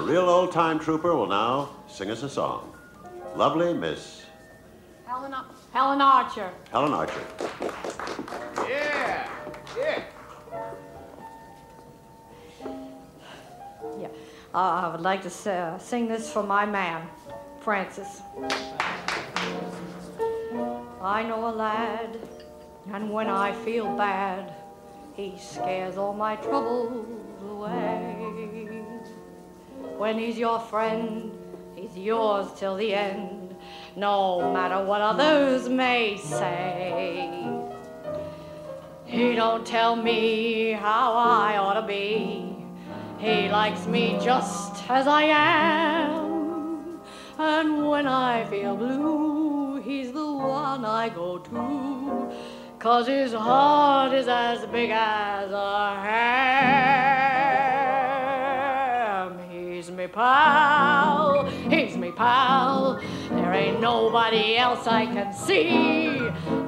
A real old time trooper will now sing us a song. Lovely Miss Helen, Helen Archer. Helen Archer. Yeah, yeah. Yeah. Uh, I would like to uh, sing this for my man, Francis. I know a lad, and when I feel bad, he scares all my troubles away. When he's your friend, he's yours till the end, no matter what others may say. He don't tell me how I ought to be. He likes me just as I am. And when I feel blue, he's the one I go to. Cause his heart is as big as a ham. Pal, he's me pal. There ain't nobody else I can see.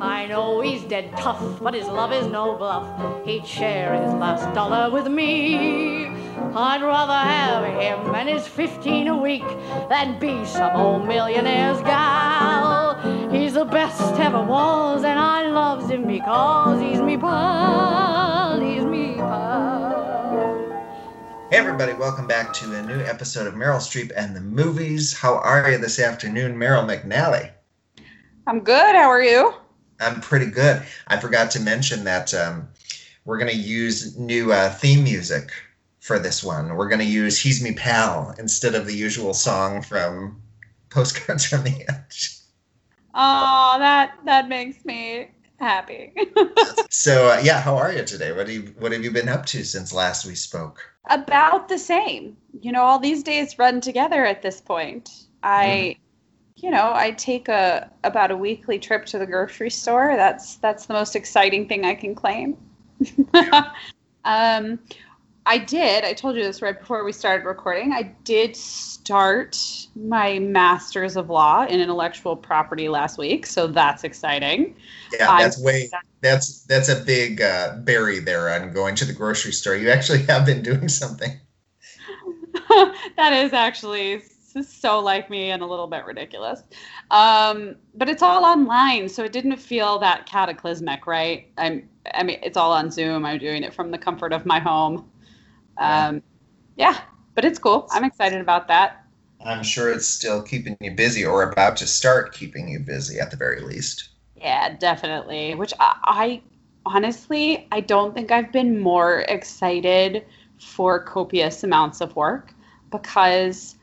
I know he's dead tough, but his love is no bluff. He'd share his last dollar with me. I'd rather have him and his 15 a week than be some old millionaire's gal. He's the best ever was, and I loves him because he's me pal. Hey, everybody, welcome back to a new episode of Meryl Streep and the Movies. How are you this afternoon, Meryl McNally? I'm good. How are you? I'm pretty good. I forgot to mention that um, we're going to use new uh, theme music for this one. We're going to use He's Me Pal instead of the usual song from Postcards from the Edge. Oh, that that makes me happy. So, uh, yeah, how are you today? What, do you, what have you been up to since last we spoke? About the same. You know, all these days run together at this point. I you know, I take a about a weekly trip to the grocery store. That's that's the most exciting thing I can claim. um I did. I told you this right before we started recording. I did start my master's of law in intellectual property last week, so that's exciting. Yeah, that's way that's that's a big uh, berry there on going to the grocery store. You actually have been doing something. that is actually so like me and a little bit ridiculous. Um, but it's all online, so it didn't feel that cataclysmic, right? I'm, I mean, it's all on Zoom. I'm doing it from the comfort of my home. Um, yeah, but it's cool. I'm excited about that. I'm sure it's still keeping you busy or about to start keeping you busy at the very least. Yeah, definitely. Which I, I honestly, I don't think I've been more excited for copious amounts of work because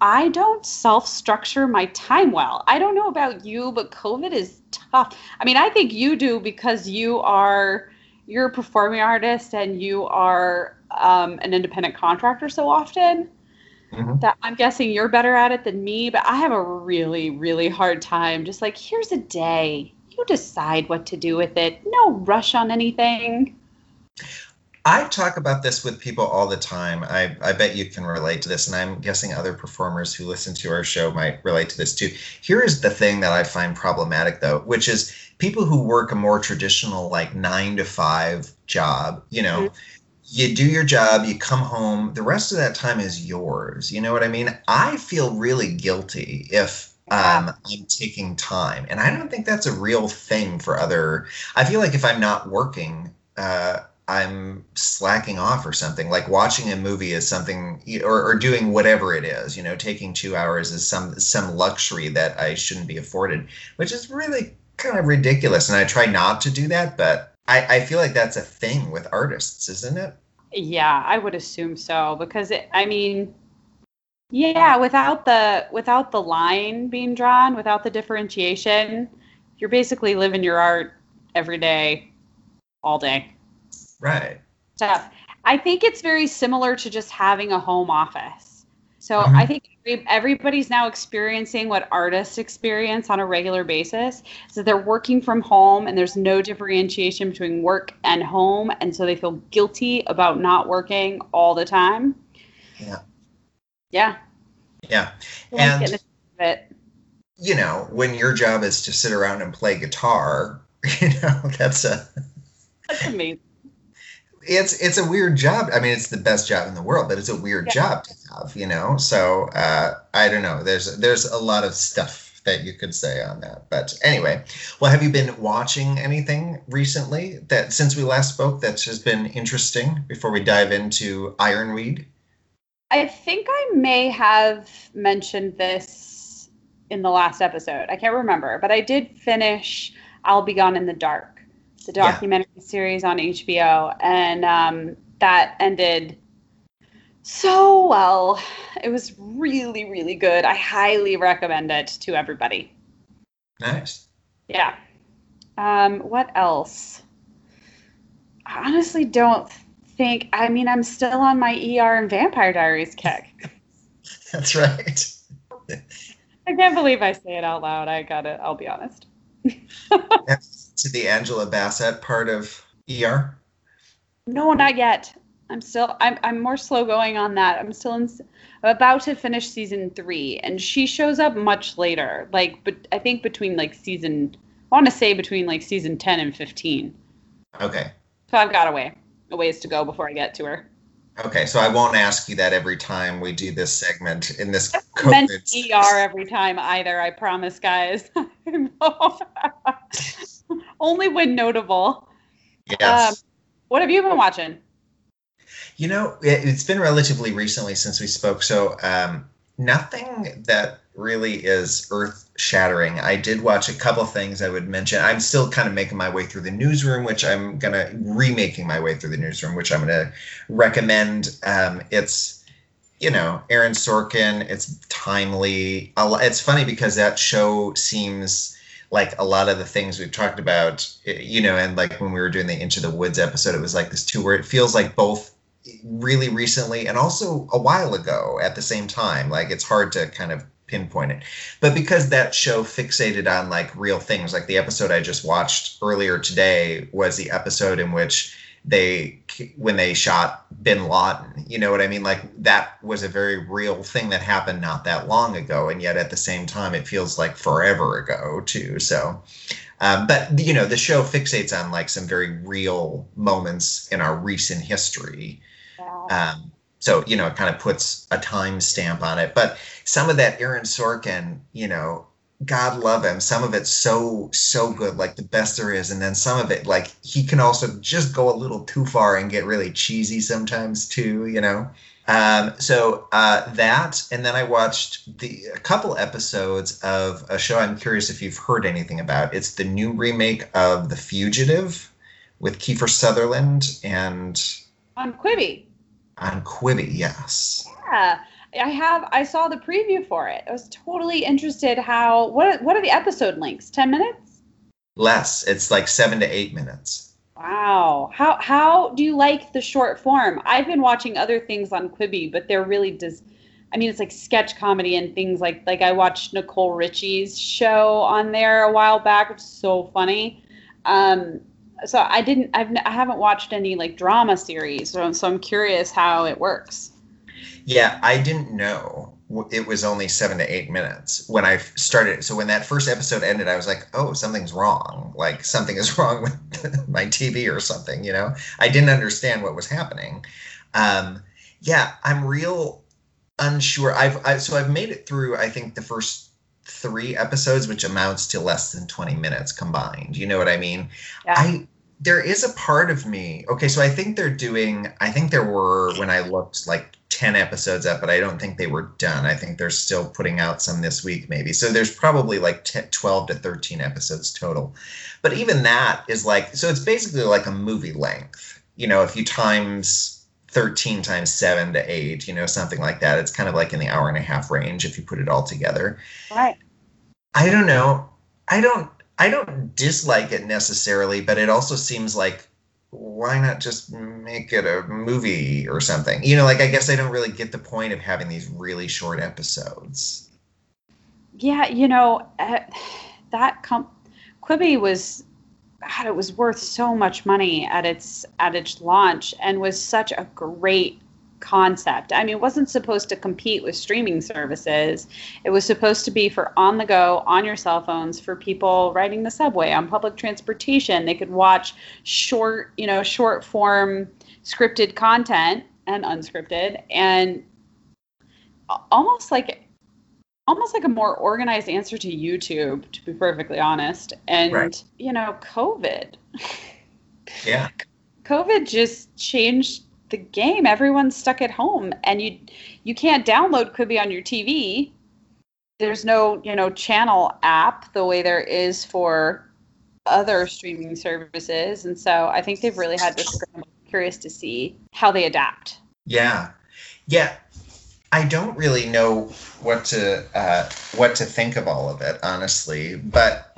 I don't self structure my time well. I don't know about you, but COVID is tough. I mean, I think you do because you are you're a performing artist and you are um, an independent contractor so often Mhm. that I'm guessing you're better at it than me, but I have a really, really hard time. Just like, here's a day. You decide what to do with it. No rush on anything. I talk about this with people all the time. I, I bet you can relate to this, and I'm guessing other performers who listen to our show might relate to this too. Here is the thing that I find problematic, though, which is people who work a more traditional, like nine to five job, you know. You do your job, you come home, the rest of that time is yours. You know what I mean? I feel really guilty if um, I'm taking time. And I don't think that's a real thing for other. I feel like if I'm not working, uh, I'm slacking off or something. Like watching a movie is something, or, or doing whatever it is. You know, taking two hours is some some luxury that I shouldn't be afforded, which is really kind of ridiculous. And I try not to do that, but I, I feel like that's a thing with artists, isn't it? Yeah, I would assume so because it, I mean, yeah, without the without the line being drawn, without the differentiation, you're basically living your art every day, all day. Right. stuff. I think it's very similar to just having a home office. So. I mm-hmm. think every- everybody's now experiencing what artists experience on a regular basis. So they're working from home and there's no differentiation between work and home. And so they feel guilty about not working all the time. Yeah. Yeah. Yeah. And- getting the hang of it. You know, when your job is to sit around and play guitar, you know, that's a That's amazing. It's it's a weird job. I mean, it's the best job in the world, but it's a weird Yeah. job to have, you know. So uh, I don't know. There's there's a lot of stuff that you could say on that. But anyway, well, have you been watching anything recently that since we last spoke that has been interesting before we dive into Ironweed? I think I may have mentioned this in the last episode. I can't remember, but I did finish I'll Be Gone in the Dark, the Yeah. documentary series on HBO, and um, that ended so well. It was really, really good. I highly recommend it to everybody. Nice. Yeah. Um, what else? I honestly don't think. I mean, I'm still on my ER and Vampire Diaries kick. That's right. I can't believe I say it out loud. I got it. I'll be honest. to the Angela Bassett part of ER. No, not yet. I'm still. I'm. I'm more slow going on that. I'm still in. I'm about to finish season three, and she shows up much later. Like, but I think between like season. I want to say between like season ten and fifteen. Okay. So I've got a way, a ways to go before I get to her. Okay, so I won't ask you that every time we do this segment in this meant COVID. ER every time either. I promise, guys. Only when notable. Yes. Um, what have you been watching? You know, it, it's been relatively recently since we spoke, so um, nothing that really is earth shattering. I did watch a couple things I would mention. I'm still kind of making my way through the newsroom, which I'm gonna remaking my way through the newsroom, which I'm gonna recommend. Um, it's you know Aaron Sorkin. It's timely. It's funny because that show seems like a lot of the things we've talked about, you know, and like when we were doing the Into the Woods episode, it was like this too, where it feels like both really recently and also a while ago at the same time. Like it's hard to kind of pinpoint it. But because that show fixated on like real things, like the episode I just watched earlier today was the episode in which they when they shot bin Laden, you know what I mean? Like that was a very real thing that happened not that long ago, and yet at the same time it feels like forever ago too. So um, but you know the show fixates on like some very real moments in our recent history um, so you know, it kind of puts a time stamp on it. But some of that Aaron Sorkin, you know, God love him. Some of it's so so good, like the best there is, and then some of it, like he can also just go a little too far and get really cheesy sometimes too. You know. Um, so uh, that, and then I watched the a couple episodes of a show. I'm curious if you've heard anything about. It's the new remake of The Fugitive with Kiefer Sutherland and On Quibi. on Quibi. Yes. Yeah. I have I saw the preview for it. I was totally interested how what are, what are the episode lengths? 10 minutes? Less. It's like seven to eight minutes. Wow. How how do you like the short form? I've been watching other things on Quibi, but they're really does I mean it's like sketch comedy and things like like I watched Nicole Richie's show on there a while back, which is so funny. Um so I didn't I've I haven't watched any like drama series, so, so I'm curious how it works. Yeah, I didn't know it was only seven to eight minutes when I started. So when that first episode ended, I was like, oh, something's wrong. Like something is wrong with my TV or something, you know? I didn't understand what was happening. Um, yeah, I'm real unsure. I've I, so I've made it through. I think the first three episodes, which amounts to less than 20 minutes combined. You know what I mean? Yeah. I there is a part of me. Okay, so I think they're doing. I think there were when I looked like 10 episodes up, but I don't think they were done. I think they're still putting out some this week, maybe. So there's probably like 10, 12 to 13 episodes total. But even that is like, so it's basically like a movie length. You know, if you times 13 times 7 to 8, you know, something like that, it's kind of like in the hour and a half range if you put it all together. Right. I don't know. I don't I don't dislike it necessarily, but it also seems like why not just make it a movie or something? You know, like I guess I don't really get the point of having these really short episodes. Yeah, you know, uh, that Quibi was God, it was worth so much money at its at its launch and was such a great concept. I mean, it wasn't supposed to compete with streaming services. It was supposed to be for on the go, on your cell phones, for people riding the subway, on public transportation. They could watch short, you know, short form scripted content and unscripted and almost like almost like a more organized answer to YouTube, to be perfectly honest. And Right. you know, COVID. Yeah. COVID just changed the game. Everyone's stuck at home, and you you can't download Quibi on your TV. There's no you know channel app the way there is for other streaming services, and so I think they've really had to scramble. Curious to see how they adapt. Yeah, yeah. I don't really know what to uh, what to think of all of it, honestly. But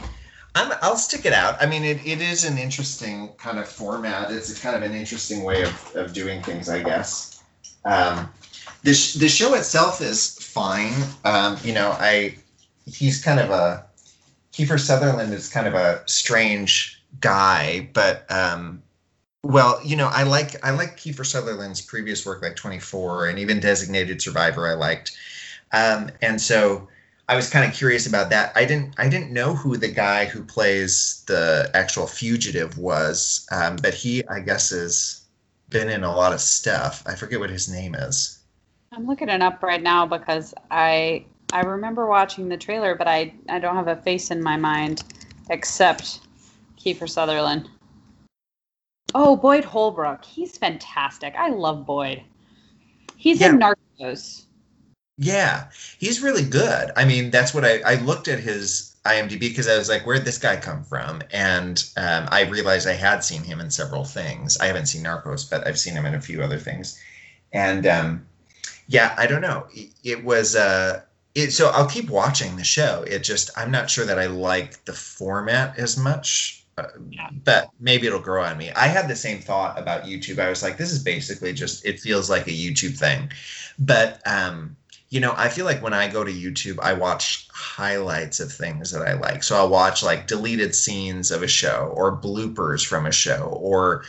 I'm, I'll stick it out. I mean, it, it is an interesting kind of format. It's kind of an interesting way of, of doing things, I guess. Um, the sh- the show itself is fine. Um, you know, I he's kind of a Kiefer Sutherland is kind of a strange guy, but um, well, you know, I like I like Kiefer Sutherland's previous work, like 24, and even Designated Survivor. I liked, um, and so I was kind of curious about that. I didn't I didn't know who the guy who plays the actual fugitive was, um, but he I guess has been in a lot of stuff. I forget what his name is. I'm looking it up right now because I I remember watching the trailer, but I I don't have a face in my mind except Kiefer Sutherland. Oh, Boyd Holbrook. He's fantastic. I love Boyd. He's in Narcos. Yeah, he's really good. I mean, that's what I, I looked at his IMDb because I was like, where'd this guy come from? And um, I realized I had seen him in several things. I haven't seen Narcos, but I've seen him in a few other things. And um, yeah, I don't know. It, it was, uh, it, so I'll keep watching the show. It just, I'm not sure that I like the format as much. Uh, Yeah. but maybe it'll grow on me. I had the same thought about YouTube. I was like, this is basically just, it feels like a YouTube thing. But, um, you know, I feel like when I go to YouTube, I watch highlights of things that I like. So I'll watch like deleted scenes of a show or bloopers from a show or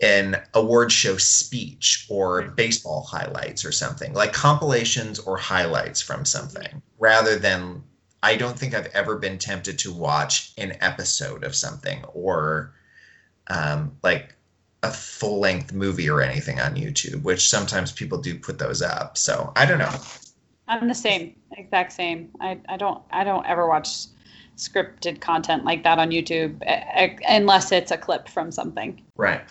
an award show speech or baseball highlights or something like compilations or highlights from something rather than I don't think I've ever been tempted to watch an episode of something or um, like a full length movie or anything on YouTube, which sometimes people do put those up. So I don't know. I'm the same, exact same. I, I don't I don't ever watch scripted content like that on YouTube unless it's a clip from something. Right.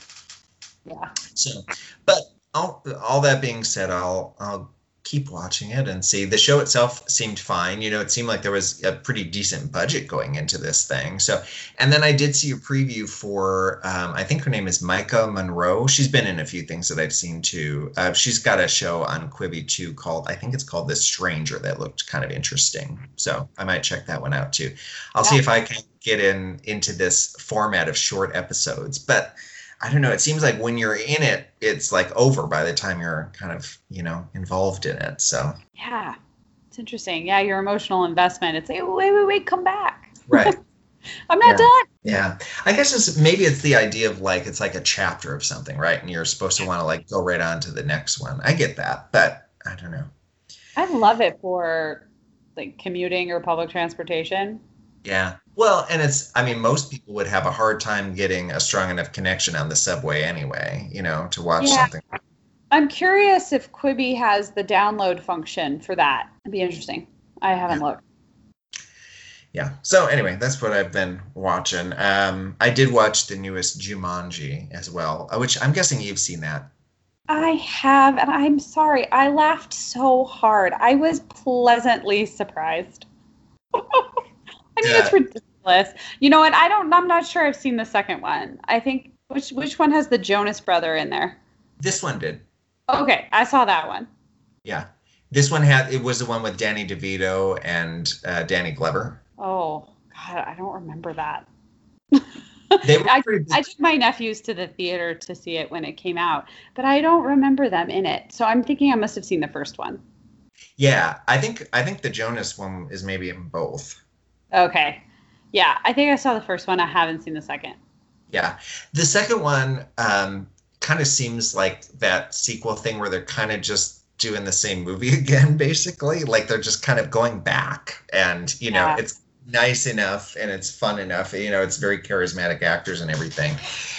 Yeah. So, but all, all that being said, I'll I'll keep watching it and see. The show itself seemed fine. You know, it seemed like there was a pretty decent budget going into this thing. So, and then I did see a preview for um, I think her name is Maika Monroe. She's been in a few things that I've seen too. Uh, she's got a show on Quibi too called I think it's called The Stranger that looked kind of interesting. So I might check that one out too. I'll see if I can get in into this format of short episodes, but. I don't know. It seems like when you're in it, it's like over by the time you're kind of, you know, involved in it. So, Yeah. It's interesting. Yeah, your emotional investment. It's like, wait, wait, wait, come back. right. I'm not Yeah. done. Yeah. I guess it's maybe it's the idea of like it's like a chapter of something, right? And you're supposed to want to like go right on to the next one. I get that, but I don't know. I love it for like commuting or public transportation. Yeah. Well, and it's I mean, most people would have a hard time getting a strong enough connection on the subway anyway, you know, to watch Yeah. something. I'm curious if Quibi has the download function for that. It'd be interesting. I haven't looked. Yeah. So anyway, that's what I've been watching. Um I did watch the newest Jumanji as well, uh, which I'm guessing you've seen that. I have, and I'm sorry. I laughed so hard. I was pleasantly surprised. I mean, it's ridiculous. You know what? I don't. I'm not sure I've seen the second one. I think which which one has the Jonas brother in there? This one did. Okay, I saw that one. Yeah. This one had it was the one with Danny DeVito and uh, Danny Glover. Oh God, I don't remember that. They were I, I took my nephews to the theater to see it when it came out, but I don't remember them in it. So I'm thinking I must have seen the first one. Yeah, I think I think the Jonas one is maybe in both. Okay. Yeah, I think I saw the first one. I haven't seen the second. Yeah. The second one um, kind of seems like that sequel thing where they're kind of just doing the same movie again, basically. Like they're just kind of going back. And, you know, Yeah. it's nice enough and it's fun enough. You know, it's very charismatic actors and everything.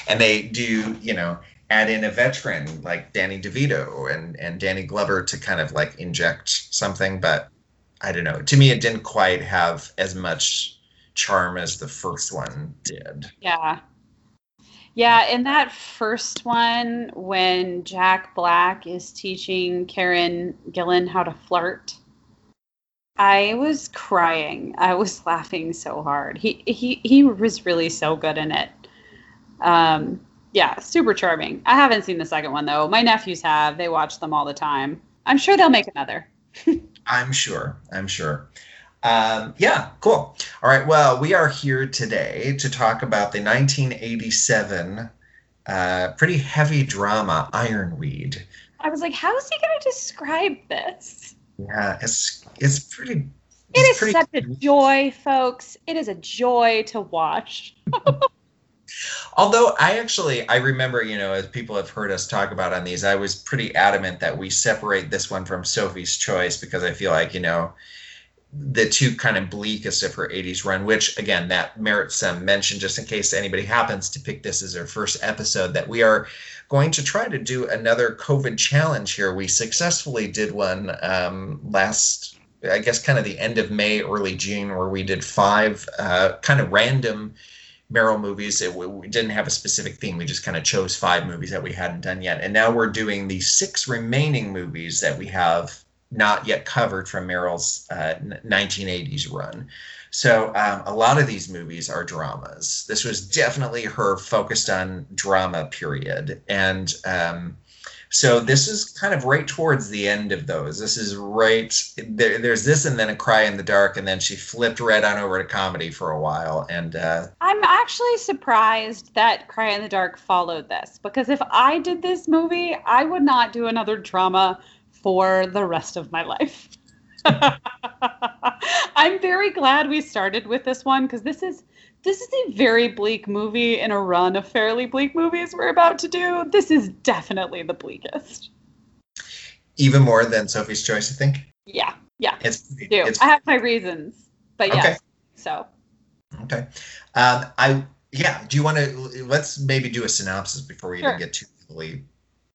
And they do, you know, add in a veteran like Danny DeVito and and Danny Glover to kind of like inject something, but I don't know. To me, it didn't quite have as much charm as the first one did. Yeah. Yeah, in that first one, when Jack Black is teaching Karen Gillan how to flirt, I was crying. I was laughing so hard. He he he was really so good in it. Um, yeah, super charming. I haven't seen the second one though. My nephews have. They watch them all the time. I'm sure they'll make another. I'm sure. I'm sure. Um, yeah, cool. All right. Well, we are here today to talk about the 1987 uh, pretty heavy drama, Ironweed. I was like, how is he going to describe this? Yeah, it's it's pretty. It it's pretty- such a joy, folks. It is a joy to watch. Although I actually I remember, you know, as people have heard us talk about on these, I was pretty adamant that we separate this one from Sophie's Choice because I feel like, you know, the two kind of bleakest of her 80s run, which again, that merits some mention just in case anybody happens to pick this as their first episode, that we are going to try to do another COVID challenge here. We successfully did one um, last, I guess, kind of the end of May, early June, where we did five uh, kind of random Meryl movies. It, we didn't have a specific theme. We just kind of chose five movies that we hadn't done yet. And now we're doing the six remaining movies that we have not yet covered from Meryl's uh, 1980s run. So um, a lot of these movies are dramas. This was definitely her focused on drama period. And um, so this is kind of right towards the end of those. This is right there, there's this and then a cry in the dark, and then she flipped right on over to comedy for a while. And uh, I'm actually surprised that Cry in the Dark followed this because if I did this movie, I would not do another drama for the rest of my life. I'm very glad we started with this one because this is this is a very bleak movie in a run of fairly bleak movies we're about to do. This is definitely the bleakest. even more than Sophie's Choice, I think. Yeah, yeah. It's, it's I have my reasons, but yeah. Okay. So okay. Um, I yeah. Do you want to let's maybe do a synopsis before we Sure. even get too heavily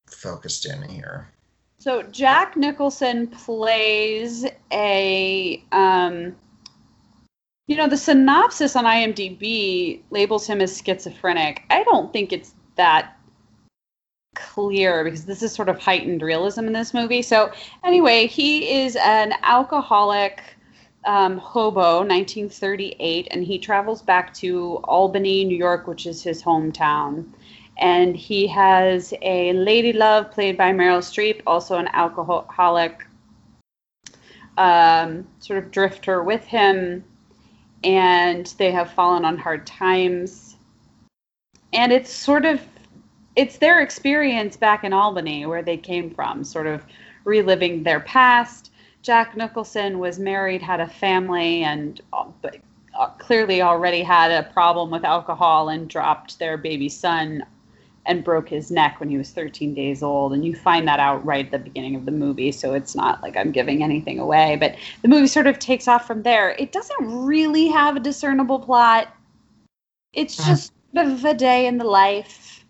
focused in here. So Jack Nicholson plays a, um, you know, the synopsis on IMDb labels him as schizophrenic. I don't think it's that clear because this is sort of heightened realism in this movie. So anyway, he is an alcoholic um, hobo, 1938, and he travels back to Albany, New York, which is his hometown and he has a lady love played by Meryl Streep, also an alcoholic um, sort of drifter with him, and they have fallen on hard times. And it's sort of it's their experience back in Albany where they came from, sort of reliving their past. Jack Nicholson was married, had a family, and uh, uh, clearly already had a problem with alcohol and dropped their baby son and broke his neck when he was 13 days old. And you find that out right at the beginning of the movie, so it's not like I'm giving anything away. But the movie sort of takes off from there. It doesn't really have a discernible plot. It's Mhm. just sort of a day in the life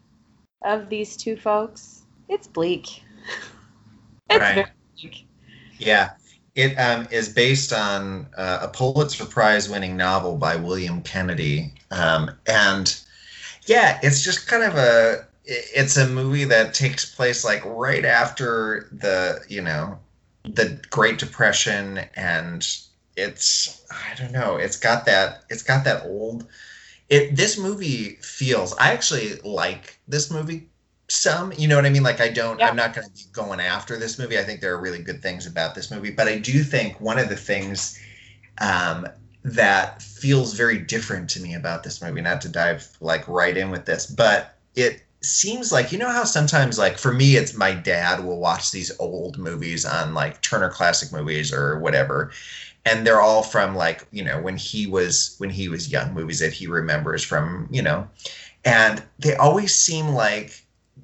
of these two folks. It's bleak. It's Right. very bleak. Yeah. It um, is based on uh, a Pulitzer Prize winning novel by William Kennedy. Um, and yeah, it's just kind of a it's a movie that takes place like right after the, you know, the Great Depression and it's I don't know, it's got that it's got that old it this movie feels I actually like this movie some you know what i mean like i don't Yeah. i'm not going to be going after this movie i think there are really good things about this movie but i do think one of the things um, that feels very different to me about this movie not to dive like right in with this but it seems like you know how sometimes like for me it's my dad will watch these old movies on like turner classic movies or whatever and they're all from like you know when he was when he was young movies that he remembers from you know and they always seem like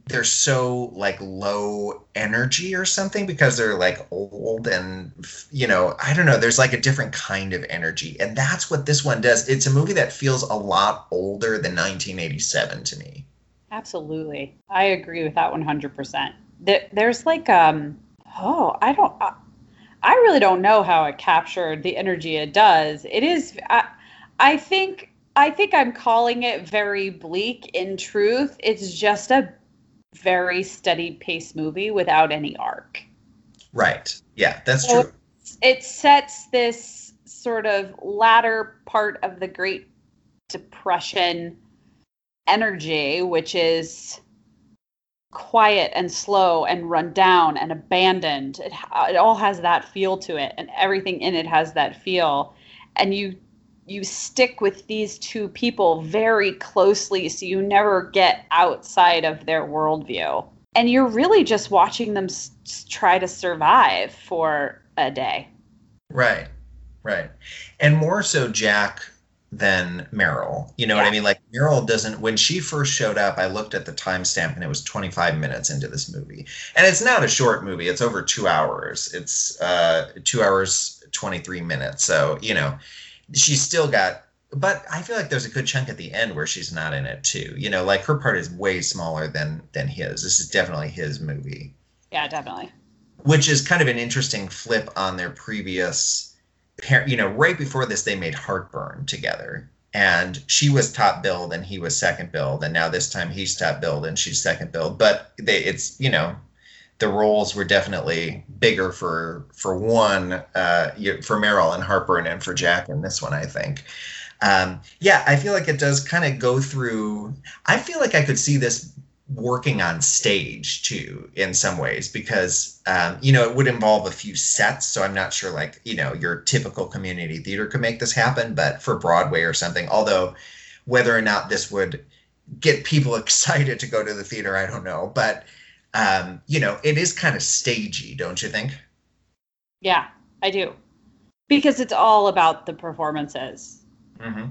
they're so like low energy or something because they're like old and you know i don't know there's like a different kind of energy and that's what this one does it's a movie that feels a lot older than 1987 to me Absolutely. I agree with that 100%. There, there's like, um, oh, I don't, I, I really don't know how it captured the energy it does. It is, I, I think, I think I'm calling it very bleak. In truth, it's just a very steady pace movie without any arc. Right. Yeah, that's So true. It sets this sort of latter part of the Great Depression energy, which is quiet and slow and run down and abandoned. It, it all has that feel to it, and everything in it has that feel. And you you stick with these two people very closely, so you never get outside of their worldview. And you're really just watching them s- try to survive for a day. Right. Right. And more so Jack than Meryl. You know what I mean? Like Meryl doesn't when she first showed up, I looked at the timestamp and it was 25 minutes into this movie. And it's not a short movie. It's over 2 hours. It's uh 2 hours 23 minutes. So, you know, she's still got but I feel like there's a good chunk at the end where she's not in it too. You know, like her part is way smaller than than his. This is definitely his movie Yeah, definitely. which is kind of an interesting flip on their previous par- you know right before this they made heartburn together and she was top billed and he was second billed and now this time he's top billed and she's second billed but they it's you know the roles were definitely bigger for for one uh for Meryl and Heartburn and for Jack in this one I think. Um yeah I feel like it does kind of go through I feel like I could see this working on stage too in some ways because um, you know it would involve a few sets so i'm not sure like you know your typical community theater could make this happen but for broadway or something although whether or not this would get people excited to go to the theater i don't know but um, you know it is kind of stagey don't you think Yeah, I do. Because it's all about the performances. mm-hmm.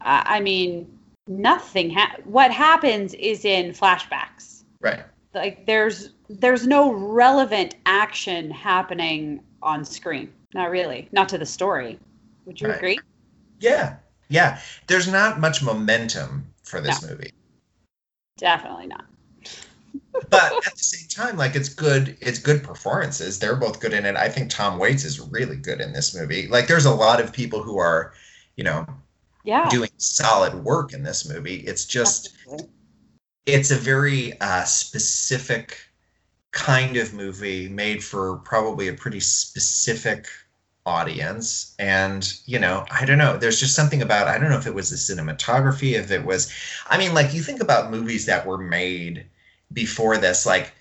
I I mean, nothing. Ha- what happens is in flashbacks. right Like there's there's no relevant action happening on screen. Not really. Not to the story. Would you Right. agree? yeah yeah there's not much momentum for this movie Definitely not. But at the same time, like it's good, it's good performances. They're both good in it. I think Tom Waits is really good in this movie. Like there's a lot of people who are, you know, Yeah. doing solid work in this movie. It's just absolutely. it's a very uh, specific kind of movie made for probably a pretty specific audience and you know i don't know there's just something about i don't know if it was the cinematography if it was i mean like you think about movies that were made before this like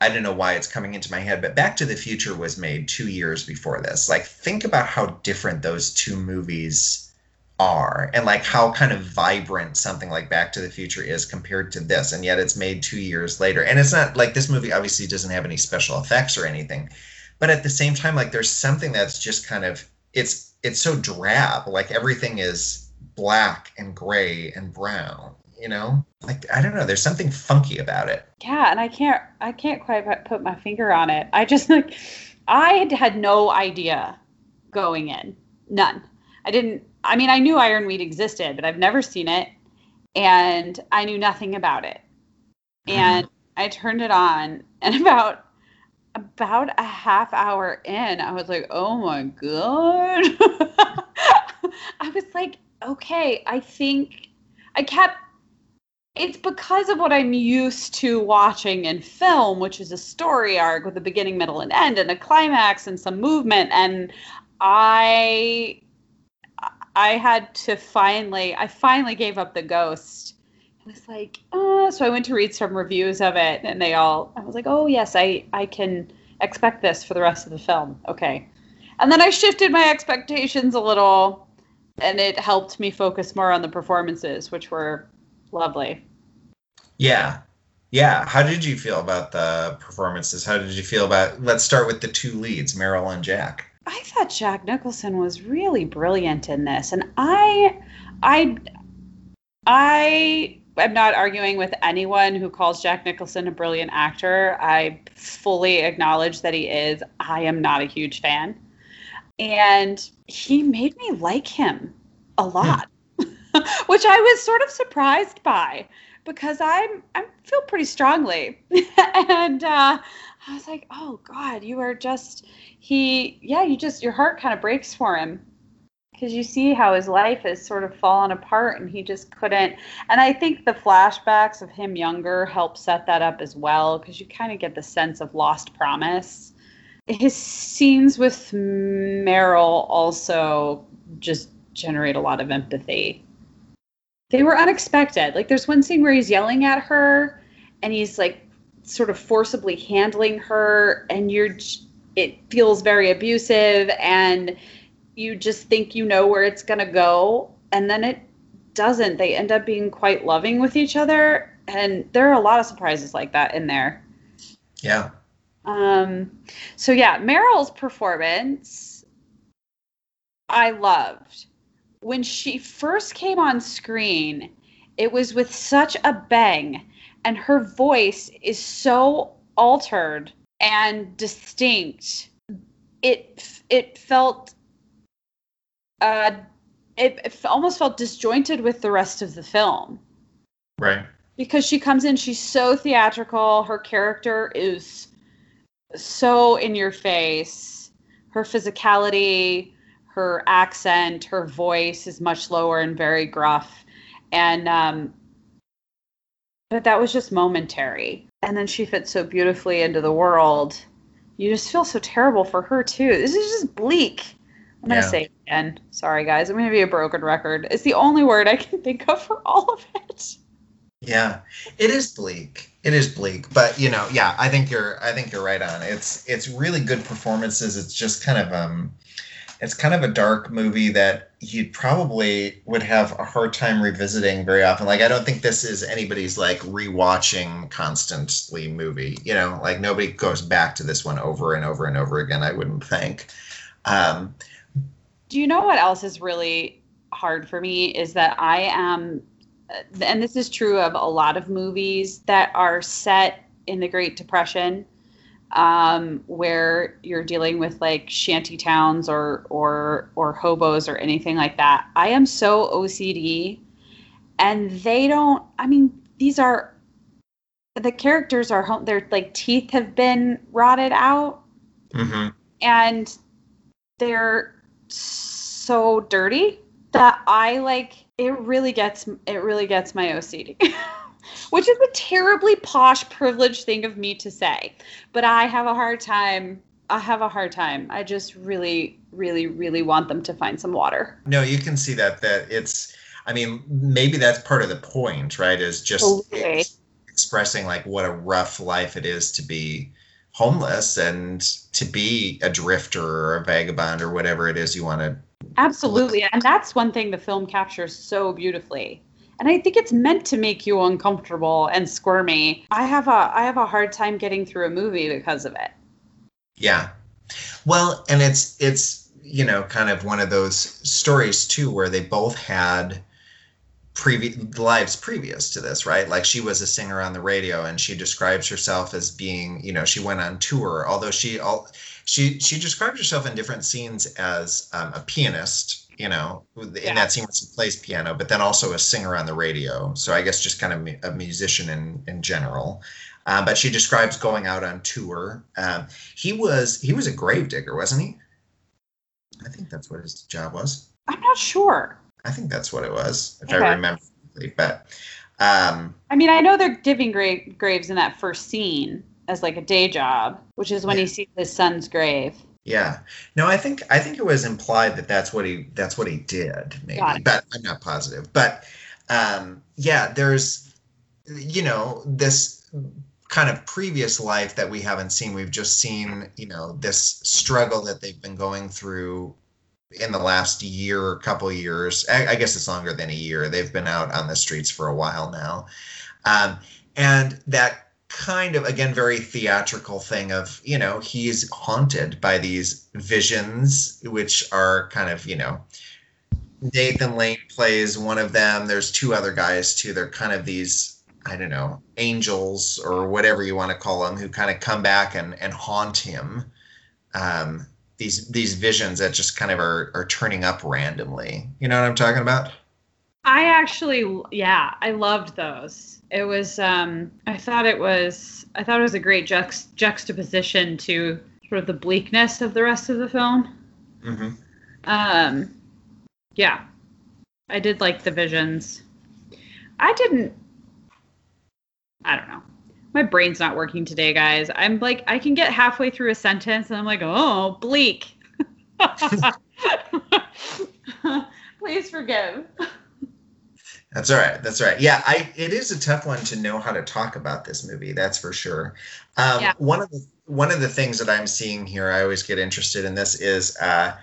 i don't know why it's coming into my head but back to the future was made two years before this. Like think about how different those two movies are and like how kind of vibrant something like back to the future is compared to this and yet it's made two years later. And it's not like this movie obviously doesn't have any special effects or anything but at the same time like there's something that's just kind of it's it's so drab. Like everything is black and gray and brown you know like i don't know there's something funky about it Yeah, and I can't I can't quite put my finger on it. I just like I had- had no idea going in. None. I didn't I mean I knew Ironweed existed, but I've never seen it and I knew nothing about it. Hmm. And I turned it on and about about a half hour in, I was like, "Oh my god." I was like, "Okay, I think I kept it's because of what I'm used to watching in film, which is a story arc with a beginning, middle, and end, and a climax and some movement. And I, I had to finally, I finally gave up the ghost. I was like, oh, so I went to read some reviews of it, and they all, I was like, oh yes, I, I can expect this for the rest of the film. Okay, and then I shifted my expectations a little, and it helped me focus more on the performances, which were lovely. yeah. Yeah. How did you feel about the performances? How did you feel about let's start with the two leads meryl and jack. I thought Jack Nicholson was really brilliant in this, and I, I, I am not arguing with anyone who calls Jack Nicholson a brilliant actor. I fully acknowledge that he is. I am not a huge fan, and he made me like him a hmm. lot, which I was sort of surprised by because I'm I feel pretty strongly, and uh, I was like, oh God, you are just he. Yeah, you just your heart kind of breaks for him. Because you see how his life has sort of fallen apart and he just couldn't and i think the flashbacks of him younger help set that up as well because you kind of get the sense of lost promise. His scenes with meryl also just generate a lot of empathy they were unexpected. Like there's one scene where he's yelling at her and he's like sort of forcibly handling her and you're it feels very abusive and you just think you know where it's going to go and then it doesn't. They end up being quite loving with each other and there are a lot of surprises like that in there. Yeah. Um so yeah meryl's performance i loved when she first came on screen it was with such a bang and her voice is so altered and distinct it it felt uh, it, it almost felt disjointed with the rest of the film. Right. Because she comes in, she's so theatrical. Her character is so in your face. Her physicality, her accent, her voice is much lower and very gruff. And, um, but that was just momentary. And then she fits so beautifully into the world. You just feel so terrible for her, too. This is just bleak. I'm gonna say it again. Sorry, guys. I'm gonna be a broken record. It's the only word I can think of for all of it. Yeah, it is bleak. It is bleak, but you know, yeah, I think you're. I think you're right on. It's it's really good performances. It's just kind of um, it's kind of a dark movie that you probably would have a hard time revisiting very often. Like I don't think this is anybody's like rewatching constantly movie. You know, like nobody goes back to this one over and over and over again. I wouldn't think. Um, do you know what else is really hard for me is that I am, and this is true of a lot of movies that are set in the Great Depression, um, where you're dealing with like shanty towns or or or hobos or anything like that. I am so OCD, and they don't. I mean, these are the characters are home. Their like teeth have been rotted out, mm-hmm. and they're so dirty that I like it really gets it really gets my OCD. Which is a terribly posh privileged thing of me to say. But I have a hard time I have a hard time. I just really really really want them to find some water. No, you can see that that it's I mean, maybe that's part of the point, right? Is just expressing like what a rough life it is to be homeless and to be a drifter or a vagabond or whatever it is you want to absolutely and that's one thing the film captures so beautifully and i think it's meant to make you uncomfortable and squirmy i have a i have a hard time getting through a movie because of it yeah well and it's it's you know kind of one of those stories too where they both had previous lives previous to this, right? Like she was a singer on the radio, and she describes herself as being, you know, she went on tour. Although she all she she describes herself in different scenes as um, a pianist, you know, in yeah. that scene where she plays piano, but then also a singer on the radio. So I guess just kind of a musician in in general. Um, but she describes going out on tour. Um, he was he was a gravedigger, wasn't he? I think that's what his job was. I'm not sure. I think that's what it was, if okay. I remember correctly. But um, I mean, I know they're digging gra- graves in that first scene as like a day job, which is when yeah. he sees his son's grave. Yeah. No, I think I think it was implied that that's what he that's what he did, maybe, but I'm not positive. But um, yeah, there's you know this kind of previous life that we haven't seen. We've just seen you know this struggle that they've been going through in the last year or couple years. I, I, guess it's longer than a year. They've been out on the streets for a while now. Um, and that kind of, again, very theatrical thing of, you know, he's haunted by these visions, which are kind of, you know, Nathan Lane plays one of them. There's two other guys too. They're kind of these, I don't know, angels or whatever you want to call them, who kind of come back and, and haunt him. Um, these these visions that just kind of are are turning up randomly. You know what I'm talking about? I actually, yeah, I loved those. It was, um, I thought it was, I thought it was a great juxt- juxtaposition to sort of the bleakness of the rest of the film. hmm Um, yeah, I did like the visions. I didn't. I don't know. My brain's not working today, guys. I'm like, I can get halfway through a sentence and I'm like, oh, bleak. Please forgive. That's all right. That's all right. Yeah, I it is a tough one to know how to talk about this movie. That's for sure. Um, Yeah. One of the one of the things that I'm seeing here, I always get interested in this is uh,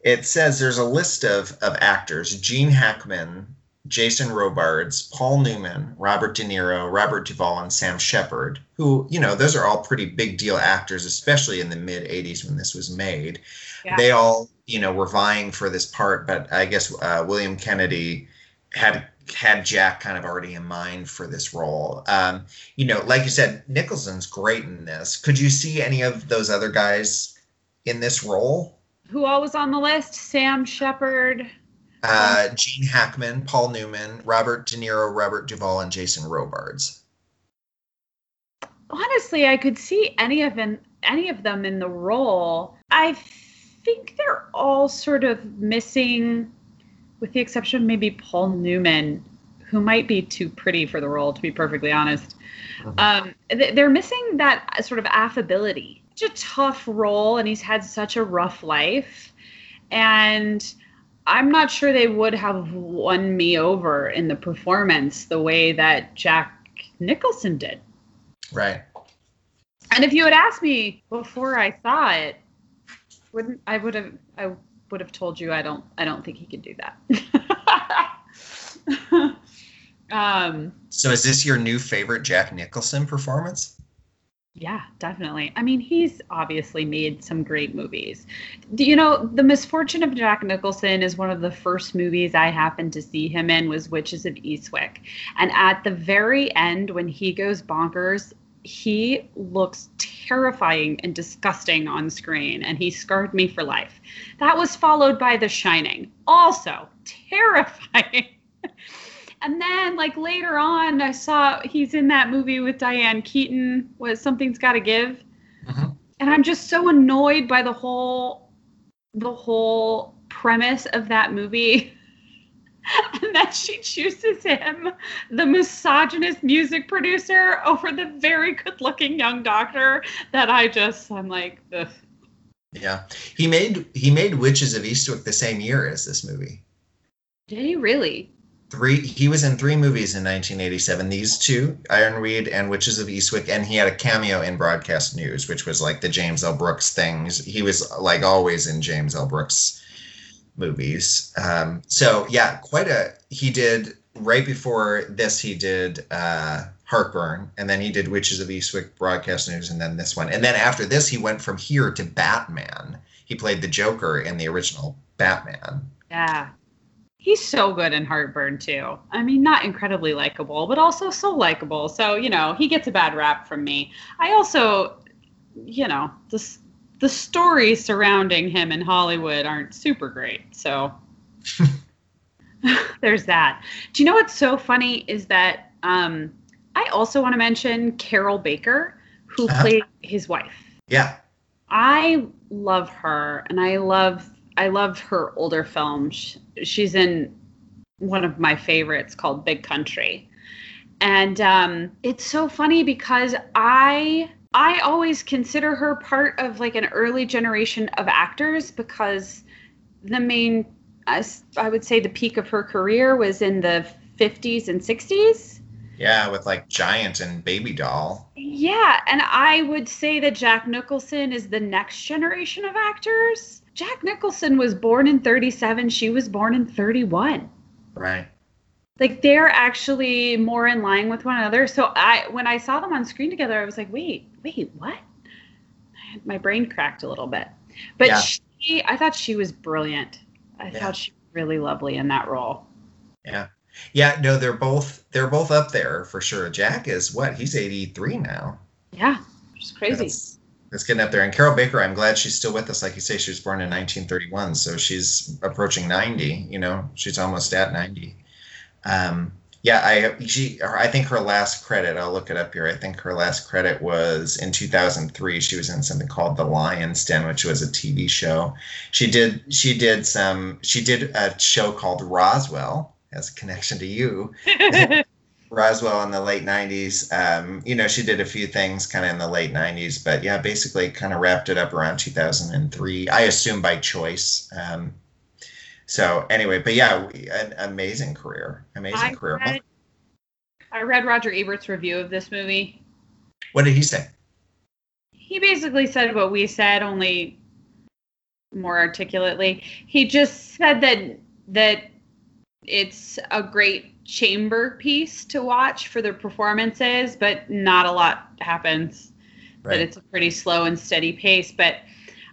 it says there's a list of of actors: Gene Hackman, Jason Robards, Paul Newman, Robert De Niro, Robert Duvall, and Sam Shepard. Who you know, those are all pretty big deal actors, especially in the mid '80s when this was made. Yeah. They all you know were vying for this part, but I guess uh, William Kennedy had had Jack kind of already in mind for this role. Um, you know, like you said, Nicholson's great in this. Could you see any of those other guys in this role? Who all was on the list? Sam Shepard. Uh, Gene Hackman, Paul Newman, Robert De Niro, Robert Duvall, and Jason Robards. Honestly, I could see any of them, any of them in the role. I think they're all sort of missing, with the exception of maybe Paul Newman, who might be too pretty for the role, to be perfectly honest. Um, th- they're missing that sort of affability. Such a tough role, and he's had such a rough life. And I'm not sure they would have won me over in the performance the way that Jack Nicholson did. Right. And if you had asked me before I saw it, wouldn't I would have I would have told you I don't I don't think he could do that. um So is this your new favorite Jack Nicholson performance? yeah, definitely. I mean, he's obviously made some great movies. Do You know, The Misfortune of Jack Nicholson is one of the first movies I happened to see him in was Witches of Eastwick. And at the very end when he goes bonkers, he looks terrifying and disgusting on screen and he scarred me for life. That was followed by The Shining, also terrifying. And then, like later on, I saw he's in that movie with Diane Keaton. Was something's got to give? Mhm. And I'm just so annoyed by the whole, the whole premise of that movie. and that she chooses him, the misogynist music producer, over the very good-looking young doctor. That I just, I'm like, Ugh. Yeah. He made he made Witches of Eastwick the same year as this movie. did he really? Three he was in three movies in 1987. These two, Ironweed and Witches of Eastwick, and he had a cameo in Broadcast News, which was like the James L. Brooks things. He was like always in James L. Brooks movies. Um, so yeah, quite a he did right before this he did uh Heartburn, and then he did Witches of Eastwick, Broadcast News, and then this one. And then after this, he went from here to Batman. He played the Joker in the original Batman. Yeah. He's so good in Heartburn too. I mean, not incredibly likable, but also so likable. So, you know, he gets a bad rap from me. I also, you know, the s- the stories surrounding him in Hollywood aren't super great. So there's that. Do you know what's so funny is that um I also want to mention Carroll Baker who Uh-huh. played his wife. Yeah, I love her, and I love I love her older films. She's in one of my favorites called Big Country, and um, it's so funny because I I always consider her part of like an early generation of actors because the main i would say the peak of her career was in the 50s and 60s. yeah, with like Giant and Baby Doll. Yeah, and I would say that Jack Nicholson is the next generation of actors. Jack Nicholson was born in 37, she was born in 31. Right. Like they're actually more in line with one another. So I when I saw them on screen together, I was like, "Wait, wait, what?" My brain cracked a little bit. But Yeah. she I thought she was brilliant. I Yeah. thought she was really lovely in that role. Yeah. Yeah, no, they're both they're both up there for sure. Jack is what? He's 83 now. Yeah, it's crazy. That's, that's getting up there. And Carroll Baker, I'm glad she's still with us. Like you say, she was born in 1931, so she's approaching 90. You know, she's almost at 90. Um, yeah, I she I think her last credit. I'll look it up here. I think her last credit was in 2003. She was in something called The Lion's Den, which was a TV show. She did she did some she did a show called Roswell. Has a connection to you. Roswell in the late 90s. Um, you know, she did a few things kind of in the late 90s, but yeah, basically kind of wrapped it up around 2003. I assume by choice. Um, so anyway, but yeah, an amazing career, amazing I career. read, I read Roger Ebert's review of this movie. What did he say? He basically said what we said, only more articulately. He just said that that it's a great chamber piece to watch for the performances, but not a lot happens. Right. That it's a pretty slow and steady pace. But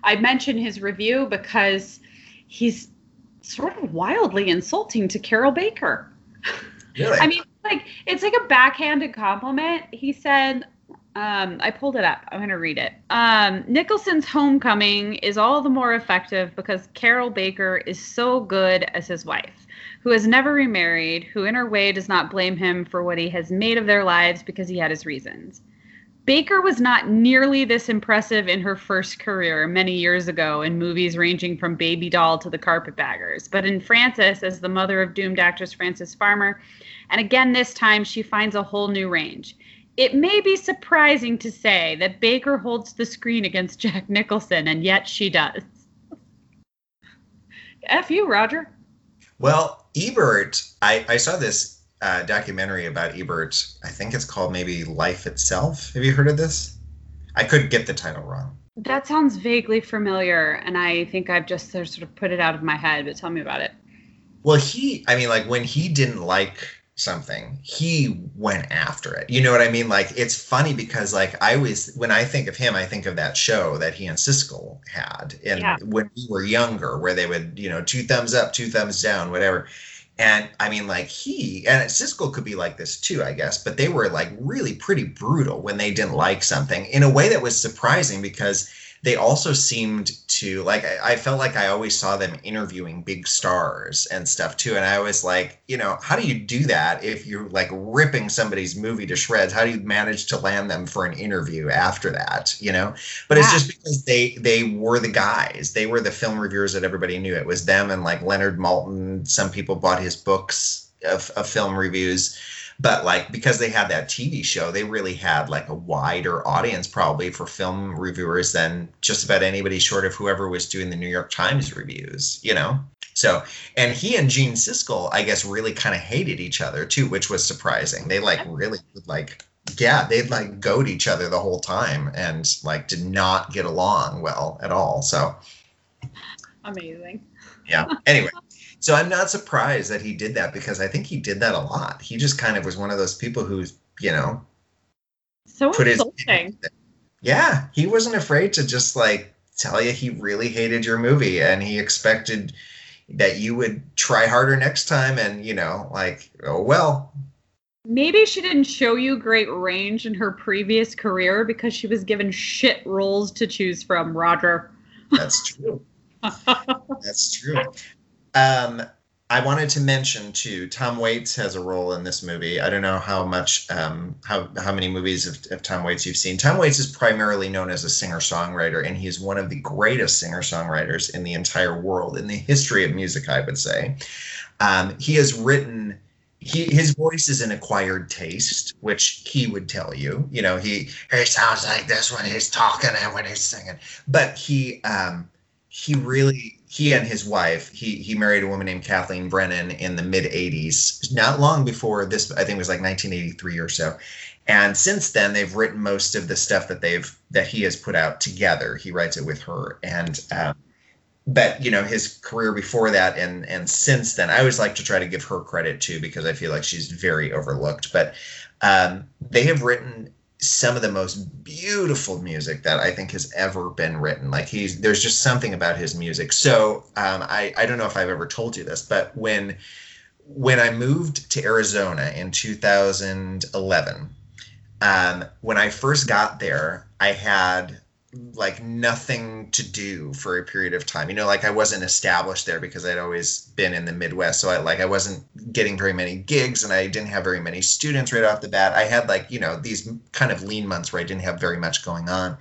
I mentioned his review because he's sort of wildly insulting to Carroll Baker. Really? I mean, like it's like a backhanded compliment. He said, um, I pulled it up. I'm going to read it. Um, Nicholson's homecoming is all the more effective because Carol Baker is so good as his wife, who has never remarried, who in her way does not blame him for what he has made of their lives because he had his reasons. Baker was not nearly this impressive in her first career many years ago in movies ranging from Baby Doll to The Carpetbaggers, but in Frances as the mother of doomed actress Frances Farmer, and again this time she finds a whole new range. It may be surprising to say that Baker holds the screen against Jack Nicholson, and yet she does. F you, Roger. Well, Ebert, I, I saw this uh, documentary about Ebert. I think it's called maybe Life Itself. Have you heard of this? I could get the title wrong. That sounds vaguely familiar, and I think I've just sort of put it out of my head, but tell me about it. Well, he, I mean, like when he didn't like something, he went after it. You know what I mean? Like it's funny because like I always when I think of him, I think of that show that he and Siskel had and Yeah. when we were younger, where they would, you know, two thumbs up, two thumbs down, whatever. And I mean, like he and Siskel could be like this too, I guess, but they were like really pretty brutal when they didn't like something in a way that was surprising because they also seemed to like I, I felt like I always saw them interviewing big stars and stuff too. And I was like, you know, how do you do that if you're like ripping somebody's movie to shreds? How do you manage to land them for an interview after that? You know? But it's just because they they were the guys. They were the film reviewers that everybody knew. It was them and like Leonard Maltin. Some people bought his books of, of film reviews but like because they had that TV show, they really had like a wider audience probably for film reviewers than just about anybody short of whoever was doing the New York Times reviews, you know. So, and he and Gene Siskel, I guess, really kind of hated each other too, which was surprising. They like really would like, yeah, they'd like goad each other the whole time and like did not get along well at all. So, Amazing. yeah. Anyway, so I'm not surprised that he did that because I think he did that a lot. He just kind of was one of those people who's, you know, So put his yeah he wasn't afraid to just like tell you he really hated your movie and he expected that you would try harder next time and you know like oh well. Maybe she didn't show you great range in her previous career because she was given shit roles to choose from, Roger. that's true. That's true um i wanted to mention too tom waits has a role in this movie i don't know how much um how how many movies of, of tom waits you've seen tom waits is primarily known as a singer songwriter and he's one of the greatest singer songwriters in the entire world in the history of music i would say um, he has written he, his voice is an acquired taste, which he would tell you. You know, he he sounds like this when he's talking and when he's singing. But he um, he really he and his wife he he married a woman named Kathleen Brennan in the mid '80s, not long before this. I think it was like 1983 or so. And since then, they've written most of the stuff that they've that he has put out together. He writes it with her, and um, but you know his career before that and and since then i always like to try to give her credit too because i feel like she's very overlooked but um, they have written some of the most beautiful music that i think has ever been written. Like he's there's just something about his music. So um, I, I don't know if i've ever told you this but when when i moved to arizona in 2011 um, when i first got there i had like nothing to do for a period of time. You know, like I wasn't established there because I'd always been in the Midwest. So I like I wasn't getting very many gigs and I didn't have very many students right off the bat. I had like, you know, these kind of lean months where I didn't have very much going on.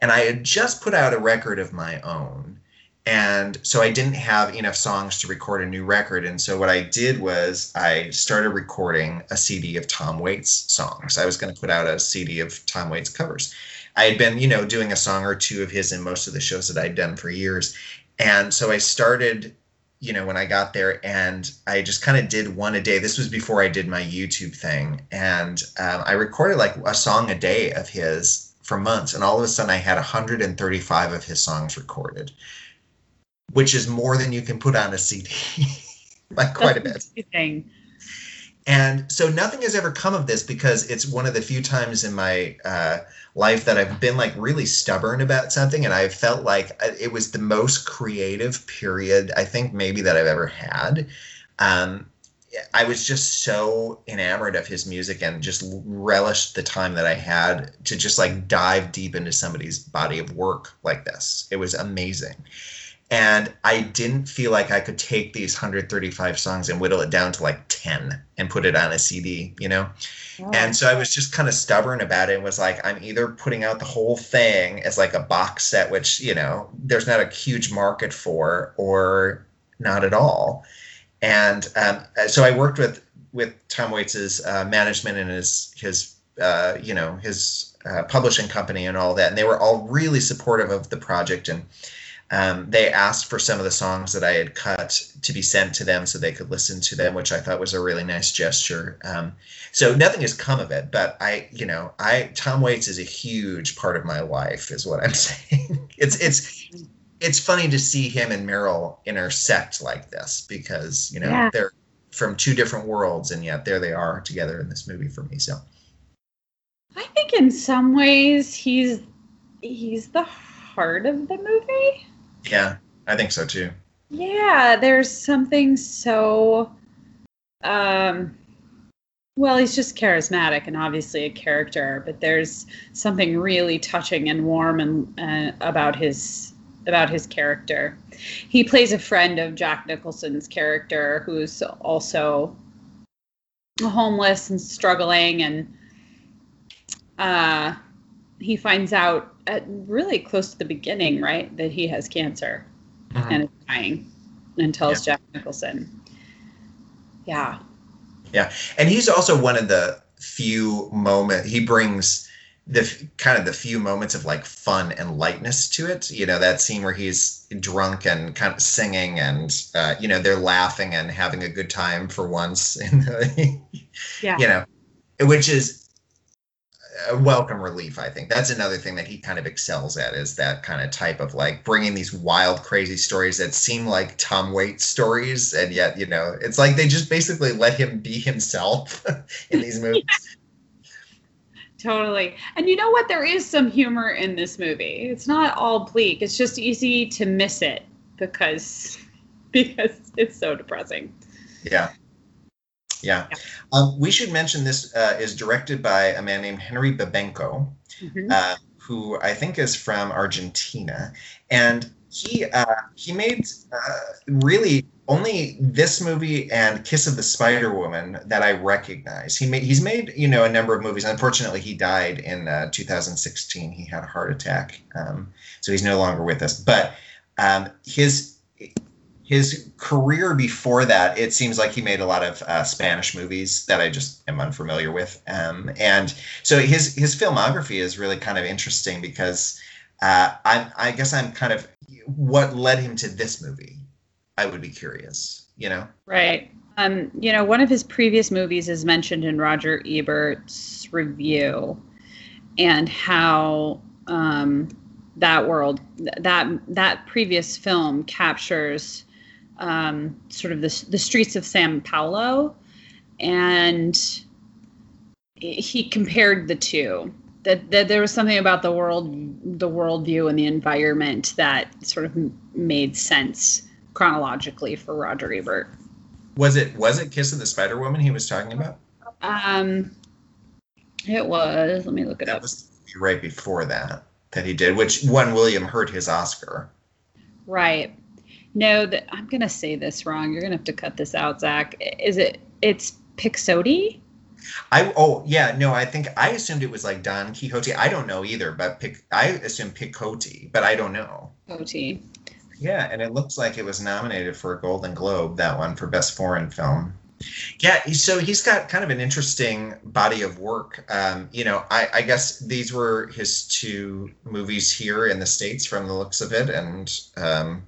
And I had just put out a record of my own. And so I didn't have enough songs to record a new record. And so what I did was I started recording a CD of Tom Waits songs. I was going to put out a CD of Tom Waits covers. I had been, you know, doing a song or two of his in most of the shows that I'd done for years. And so I started, you know, when I got there and I just kind of did one a day. This was before I did my YouTube thing. And um, I recorded like a song a day of his for months. And all of a sudden I had 135 of his songs recorded, which is more than you can put on a CD. like quite a bit. Thing. And so nothing has ever come of this because it's one of the few times in my uh, life that I've been like really stubborn about something, and I felt like uh, it was the most creative period I think maybe that I've ever had. Um, I was just so enamored of his music and just relished the time that I had to just like dive deep into somebody's body of work like this. It was amazing. And I didn't feel like I could take these 135 songs and whittle it down to like 10 and put it on a CD, you know? Oh. And so I was just kind of stubborn about it and was like, I'm either putting out the whole thing as like a box set, which, you know, there's not a huge market for, or not at all. And um, so I worked with with Tom Waits's uh, management and his his uh, you know his uh, publishing company and all that, and they were all really supportive of the project and um, they asked for some of the songs that I had cut to be sent to them so they could listen to them, which I thought was a really nice gesture. Um, so nothing has come of it, but I, you know, I Tom Waits is a huge part of my life, is what I'm saying. it's it's it's funny to see him and Meryl intersect like this because you know yeah. they're from two different worlds, and yet there they are together in this movie for me. So I think in some ways he's he's the heart of the movie. Yeah, I think so too. Yeah, there's something so um well, he's just charismatic and obviously a character, but there's something really touching and warm and uh, about his about his character. He plays a friend of Jack Nicholson's character who's also homeless and struggling and uh he finds out at really close to the beginning, right, that he has cancer mm-hmm. and is dying, and tells yeah. Jack Nicholson. Yeah. Yeah, and he's also one of the few moment he brings the kind of the few moments of like fun and lightness to it. You know that scene where he's drunk and kind of singing, and uh, you know they're laughing and having a good time for once. In the, yeah. You know, which is a welcome relief i think. That's another thing that he kind of excels at is that kind of type of like bringing these wild crazy stories that seem like tom waits stories and yet you know it's like they just basically let him be himself in these movies. Totally. And you know what? There is some humor in this movie. It's not all bleak. It's just easy to miss it because because it's so depressing. Yeah yeah. yeah. Um, we should mention this uh, is directed by a man named Henry Babenco, mm-hmm. uh, who I think is from Argentina, and he uh, he made uh, really only this movie and Kiss of the Spider Woman that I recognize. He made he's made you know a number of movies. Unfortunately, he died in uh, 2016. He had a heart attack, um, so he's no longer with us. But um, his his career before that, it seems like he made a lot of uh, Spanish movies that I just am unfamiliar with. Um, and so his his filmography is really kind of interesting because uh, I, I guess I'm kind of what led him to this movie. I would be curious, you know? Right. Um, you know, one of his previous movies is mentioned in Roger Ebert's review, and how um, that world, that that previous film captures um, sort of the, the streets of San Paulo, and he compared the two. That, that there was something about the world, the worldview, and the environment that sort of made sense chronologically for Roger Ebert. Was it was it Kiss of the Spider Woman he was talking about? Um, it was. Let me look it that up. Was right before that. that he did, which won William Hurt his Oscar. Right. No, that I'm gonna say this wrong. You're gonna have to cut this out, Zach. Is it? It's Pixote. I oh yeah no I think I assumed it was like Don Quixote. I don't know either, but Pic, I assumed Picote, but I don't know. Pixote. Yeah, and it looks like it was nominated for a Golden Globe that one for Best Foreign Film. Yeah, so he's got kind of an interesting body of work. Um, you know, I, I guess these were his two movies here in the states from the looks of it, and um,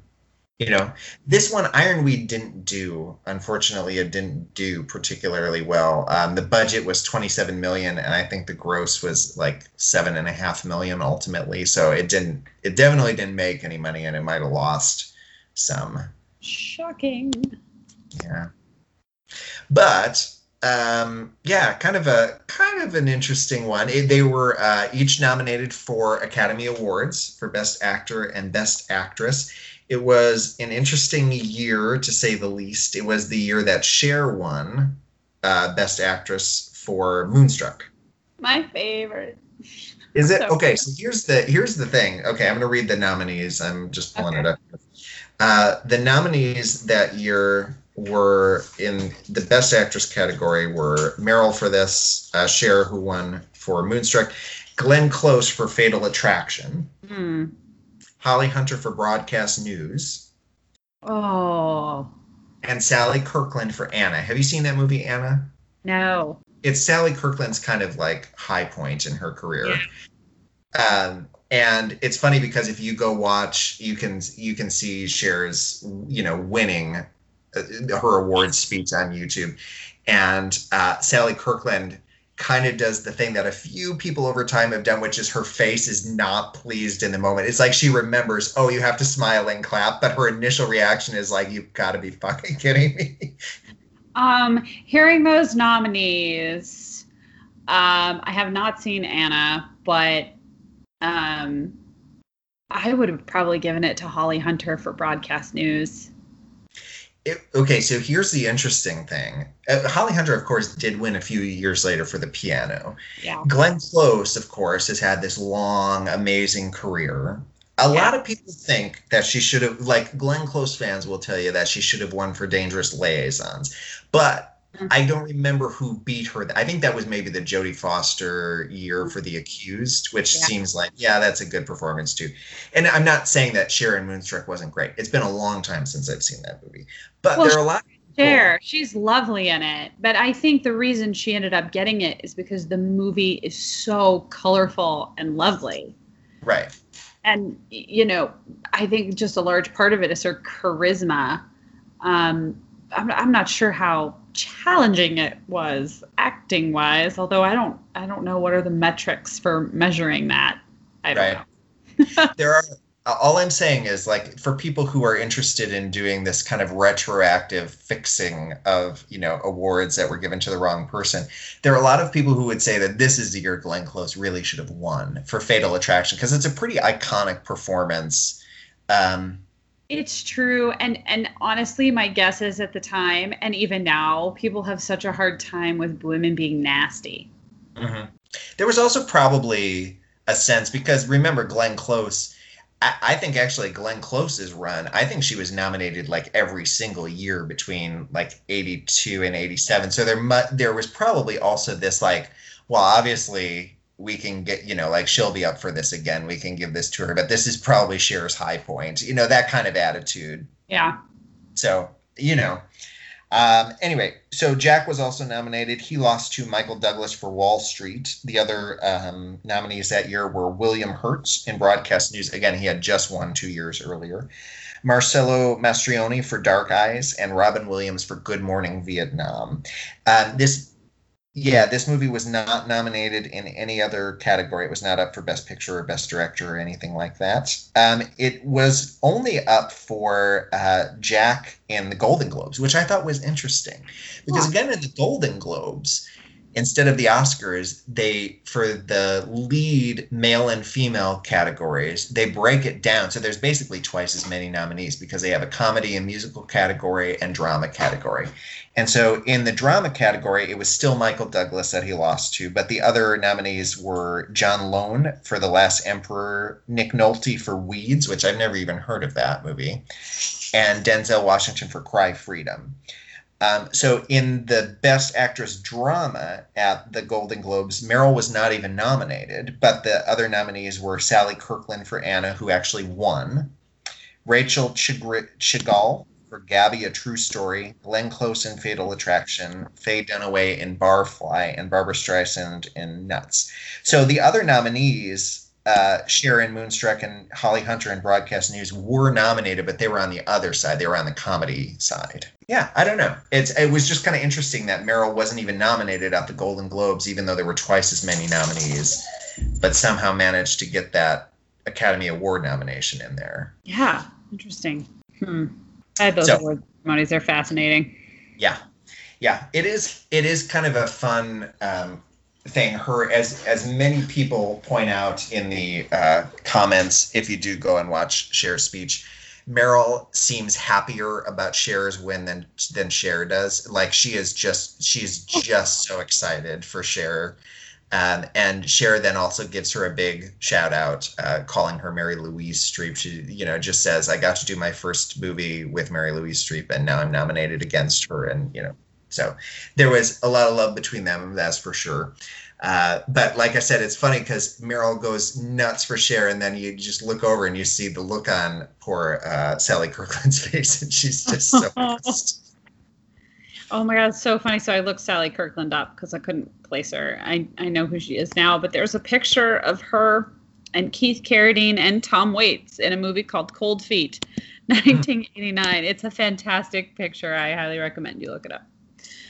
you know this one ironweed didn't do unfortunately it didn't do particularly well. Um, the budget was 27 million and i think the gross was like seven and a half million ultimately. So it didn't it definitely didn't make any money and it might have lost some. Shocking. yeah. But um, yeah kind of a kind of an interesting one. It- they were uh, each nominated for academy awards for best actor and best actress it was an interesting year to say the least. It was the year that Cher won uh, Best Actress for Moonstruck. My favorite. Is it So- okay? So here's the here's the thing. Okay, I'm going to read the nominees. I'm just pulling it up. Uh, the nominees that year were in the Best Actress category were Meryl for this, uh, Cher who won for Moonstruck, Glenn Close for Fatal Attraction, Hmm. Holly Hunter for Broadcast News, Oh and Sally Kirkland for Anna. Have you seen that movie, Anna? no. It's Sally Kirkland's kind of like high point in her career. Yeah. Um, and it's funny because if you go watch, you can you can see Cher's you know winning uh, her awards speech on YouTube, and uh, Sally Kirkland kind of does the thing that a few people over time have done, which is her face is not pleased in the moment. It's like she remembers, oh, you have to smile and clap, but her initial reaction is like, you've got to be fucking kidding me. Um, hearing those nominees, um, I have not seen Anna, but um, I would have probably given it to Holly Hunter for broadcast news. It, okay, so here's the interesting thing. Uh, Holly Hunter, of course, did win a few years later for the piano. Yeah. Glenn Close, of course, has had this long, amazing career. A lot of people think that she should have, like Glenn Close fans will tell you that she should have won for Dangerous Liaisons. But. I don't remember who beat her. I think that was maybe the Jodie Foster year for The Accused, which Yeah. seems like, yeah, that's a good performance too. And I'm not saying that Cher in Moonstruck wasn't great. It's been a long time since I've seen that movie. But Well, there are a lot. Cher, she's lovely in it, but I think the reason she ended up getting it is because the movie is so colorful and lovely. Right. and you know i think just a large part of it is her charisma um i'm, I'm not sure how challenging it was acting wise although i don't i don't know what are the metrics for measuring that. I don't Right. know. There are all i'm saying is like for people who are interested in doing this kind of retroactive fixing of you know awards that were given to the wrong person there are a lot of people who would say that this is the year glenn close really should have won for fatal attraction because it's a pretty iconic performance. Um it's true and and honestly my guess is at the time and even now people have such a hard time with women being nasty mhm. there was also probably a sense because remember glenn close I, I think actually Glenn Close's run, I think she was nominated like every single year between like 82 and 87. So there mu- there was probably also this like, well, obviously we can get, you know, like she'll be up for this again. We can give this to her, but this is probably Cher's high point, you know, that kind of attitude. yeah So, you know. Um, anyway, so Jack was also nominated. He lost to Michael Douglas for Wall Street. The other um, nominees that year were William Hurt in broadcast news. Again, he had just won two years earlier. Marcello Mastroianni for Dark Eyes and Robin Williams for Good Morning Vietnam. Um, this yeah, this movie was not nominated in any other category. It was not up for Best Picture or Best Director or anything like that. Um, it was only up for uh, Jack in the Golden Globes, which I thought was interesting. Because Huh. again, in the Golden Globes, instead of the Oscars, they for the lead male and female categories, they break it down. So there's basically twice as many nominees because they have a comedy and musical category and drama category. And so in the drama category, it was still Michael Douglas that he lost to, but the other nominees were John Lone for The Last Emperor, Nick Nolte for Weeds, which I've never even heard of that movie, and Denzel Washington for Cry Freedom. Um, so in the Best Actress Drama at the Golden Globes, Meryl was not even nominated, but the other nominees were Sally Kirkland for Anna, who actually won, Rachel Chagall for Gabby, A True Story, Glenn Close in Fatal Attraction, Faye Dunaway in Barfly, and Barbra Streisand in Nuts. So the other nominees uh, Cher in Moonstruck and Holly Hunter in Broadcast News were nominated, but they were on the other side. They were on the comedy side. Yeah, I don't know. It's it was just kind of interesting that Meryl wasn't even nominated at the Golden Globes, even though there were twice as many nominees, but somehow managed to get that Academy Award nomination in there. Yeah, interesting. Hmm. I those so, award ceremonies. They're fascinating. Yeah, yeah. It is. It is kind of a fun. Um, thing her as as many people point out in the uh, comments if you do go and watch Cher's speech Meryl seems happier about Cher's win than than Cher does like she is just she's just so excited for Cher um, and Cher then also gives her a big shout out, uh, calling her Mary Louise Streep. She, you know, just says, "I got to do my first movie with Mary Louise Streep, and now I'm nominated against her." And you know, so there was a lot of love between them, that's for sure. Uh, but like I said, it's funny because Meryl goes nuts for Cher, and then you just look over and you see the look on poor uh, Sally Kirkland's face, and she's just so. oh my god, it's so funny. So I looked Sally Kirkland up because I couldn't place her. I I know who she is now, but there's a picture of her and Keith Carradine and Tom Waits in a movie called Cold Feet, 1989. It's a fantastic picture. I highly recommend you look it up.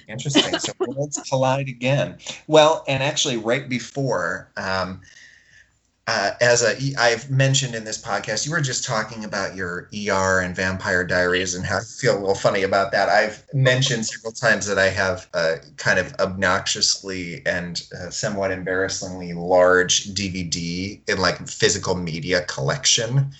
Interesting. So worlds collide again. Well, and actually, right before, um, uh, as a, I've mentioned in this podcast, you were just talking about your ER and Vampire Diaries and how I feel a little funny about that. I've mentioned several times that I have a kind of obnoxiously and uh, somewhat embarrassingly large DVD in like physical media collection.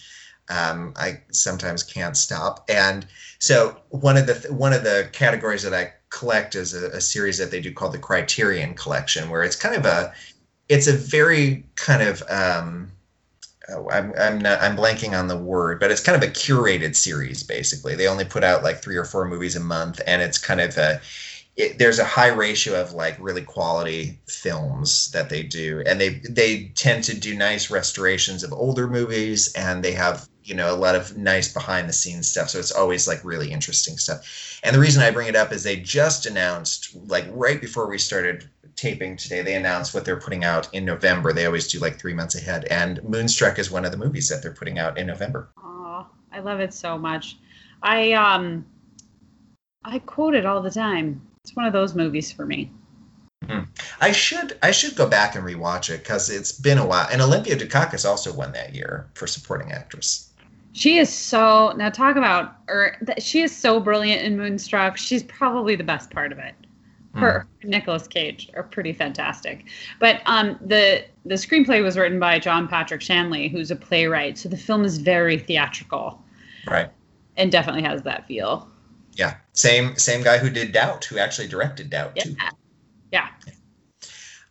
Um, I sometimes can't stop, and so one of the one of the categories that I collect is a, a, series that they do called the Criterion Collection, where it's kind of a it's a very kind of um, oh, I'm I'm not I'm blanking on the word, but it's kind of a curated series. Basically, they only put out like three or four movies a month, and it's kind of a it, there's a high ratio of like really quality films that they do, and they they tend to do nice restorations of older movies, and they have you know a lot of nice behind the scenes stuff so it's always like really interesting stuff and the reason i bring it up is they just announced like right before we started taping today they announced what they're putting out in november they always do like three months ahead and moonstruck is one of the movies that they're putting out in november oh i love it so much i um i quote it all the time it's one of those movies for me Hmm. I should I should go back and rewatch it because it's been a while. And Olympia Dukakis also won that year for supporting actress. She is so now talk about or she is so brilliant in Moonstruck. She's probably the best part of it. Her mm. Nicolas Cage are pretty fantastic. But um, the the screenplay was written by John Patrick Shanley, who's a playwright. So the film is very theatrical. Right. And definitely has that feel. Yeah. Same same guy who did Doubt, who actually directed Doubt yeah. too. Yeah.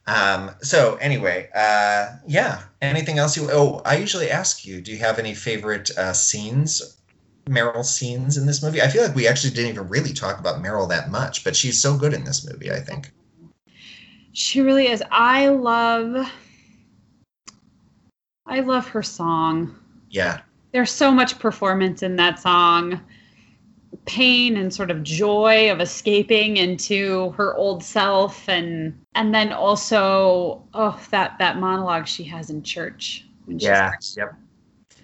Um, so anyway, uh, yeah. Anything else you? Oh, I usually ask you. Do you have any favorite uh, scenes, Meryl scenes in this movie? I feel like we actually didn't even really talk about Meryl that much, but she's so good in this movie. I think she really is. I love. I love her song. Yeah. There's so much performance in that song pain and sort of joy of escaping into her old self and and then also oh that that monologue she has in church yeah yep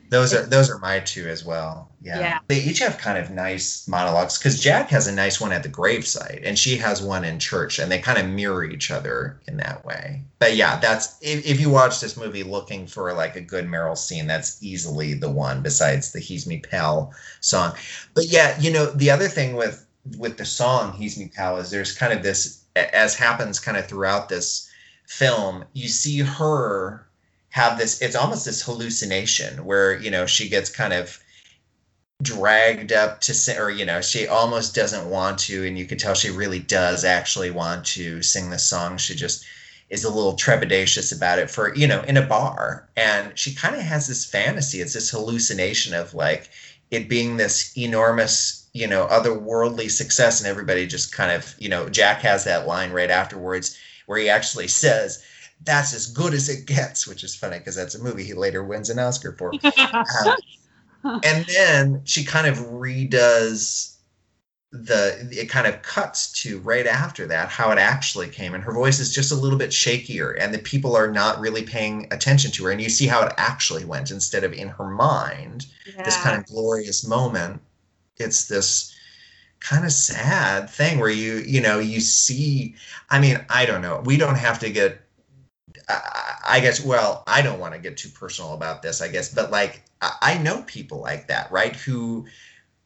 those are those are my two as well. Yeah. yeah. They each have kind of nice monologues because Jack has a nice one at the gravesite and she has one in church and they kind of mirror each other in that way. But yeah, that's if, if you watch this movie looking for like a good Meryl scene, that's easily the one besides the He's Me Pal song. But yeah, you know, the other thing with with the song He's Me Pal is there's kind of this as happens kind of throughout this film, you see her have this. It's almost this hallucination where you know she gets kind of dragged up to sing, or you know, she almost doesn't want to, and you can tell she really does actually want to sing the song. She just is a little trepidatious about it for you know in a bar, and she kind of has this fantasy. It's this hallucination of like it being this enormous you know otherworldly success, and everybody just kind of you know Jack has that line right afterwards where he actually says that's as good as it gets, which is funny because that's a movie he later wins an Oscar for. um, and then she kind of redoes the it kind of cuts to right after that how it actually came and her voice is just a little bit shakier and the people are not really paying attention to her and you see how it actually went instead of in her mind yeah. this kind of glorious moment it's this kind of sad thing where you you know you see i mean i don't know we don't have to get I guess, well, I don't want to get too personal about this, I guess, but like, I know people like that, right? Who,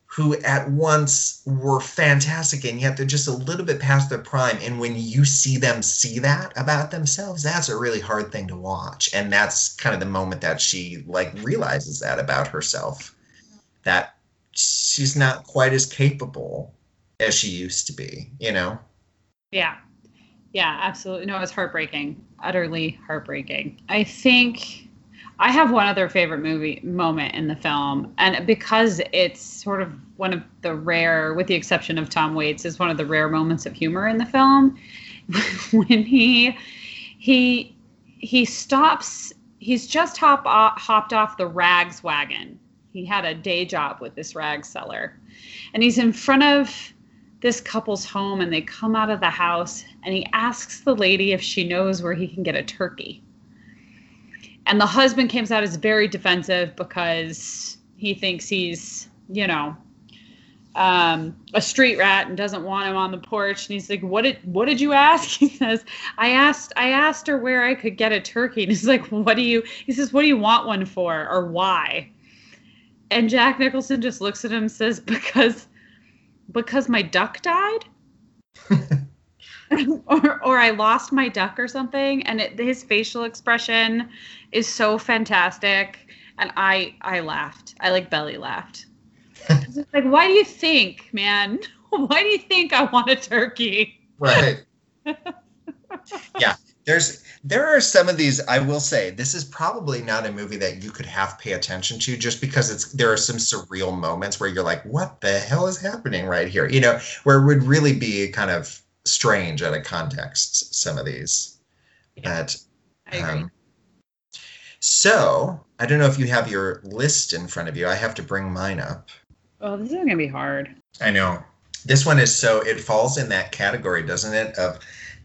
who at once were fantastic and yet they're just a little bit past their prime. And when you see them see that about themselves, that's a really hard thing to watch. And that's kind of the moment that she like realizes that about herself, that she's not quite as capable as she used to be, you know? Yeah. Yeah, absolutely. No, it's heartbreaking. Utterly heartbreaking. I think I have one other favorite movie moment in the film, and because it's sort of one of the rare, with the exception of Tom Waits, is one of the rare moments of humor in the film when he he he stops. He's just hop off, hopped off the rags wagon. He had a day job with this rag seller, and he's in front of this couple's home and they come out of the house and he asks the lady if she knows where he can get a turkey. And the husband comes out as very defensive because he thinks he's, you know, um, a street rat and doesn't want him on the porch. And he's like, "What did what did you ask?" He says, "I asked I asked her where I could get a turkey." And he's like, "What do you?" He says, "What do you want one for, or why?" And Jack Nicholson just looks at him and says, "Because because my duck died or, or I lost my duck or something. And it, his facial expression is so fantastic. And I, I laughed. I like belly laughed. like, why do you think, man? Why do you think I want a turkey? Right. yeah. There's there are some of these i will say this is probably not a movie that you could half pay attention to just because it's there are some surreal moments where you're like what the hell is happening right here? You know where it would really be kind of strange out of context some of these. Yeah, but um, so i don't know if you have your list in front of you. I have to bring mine up. Oh this is gonna be hard. I know. This one is so it falls in that category doesn't it of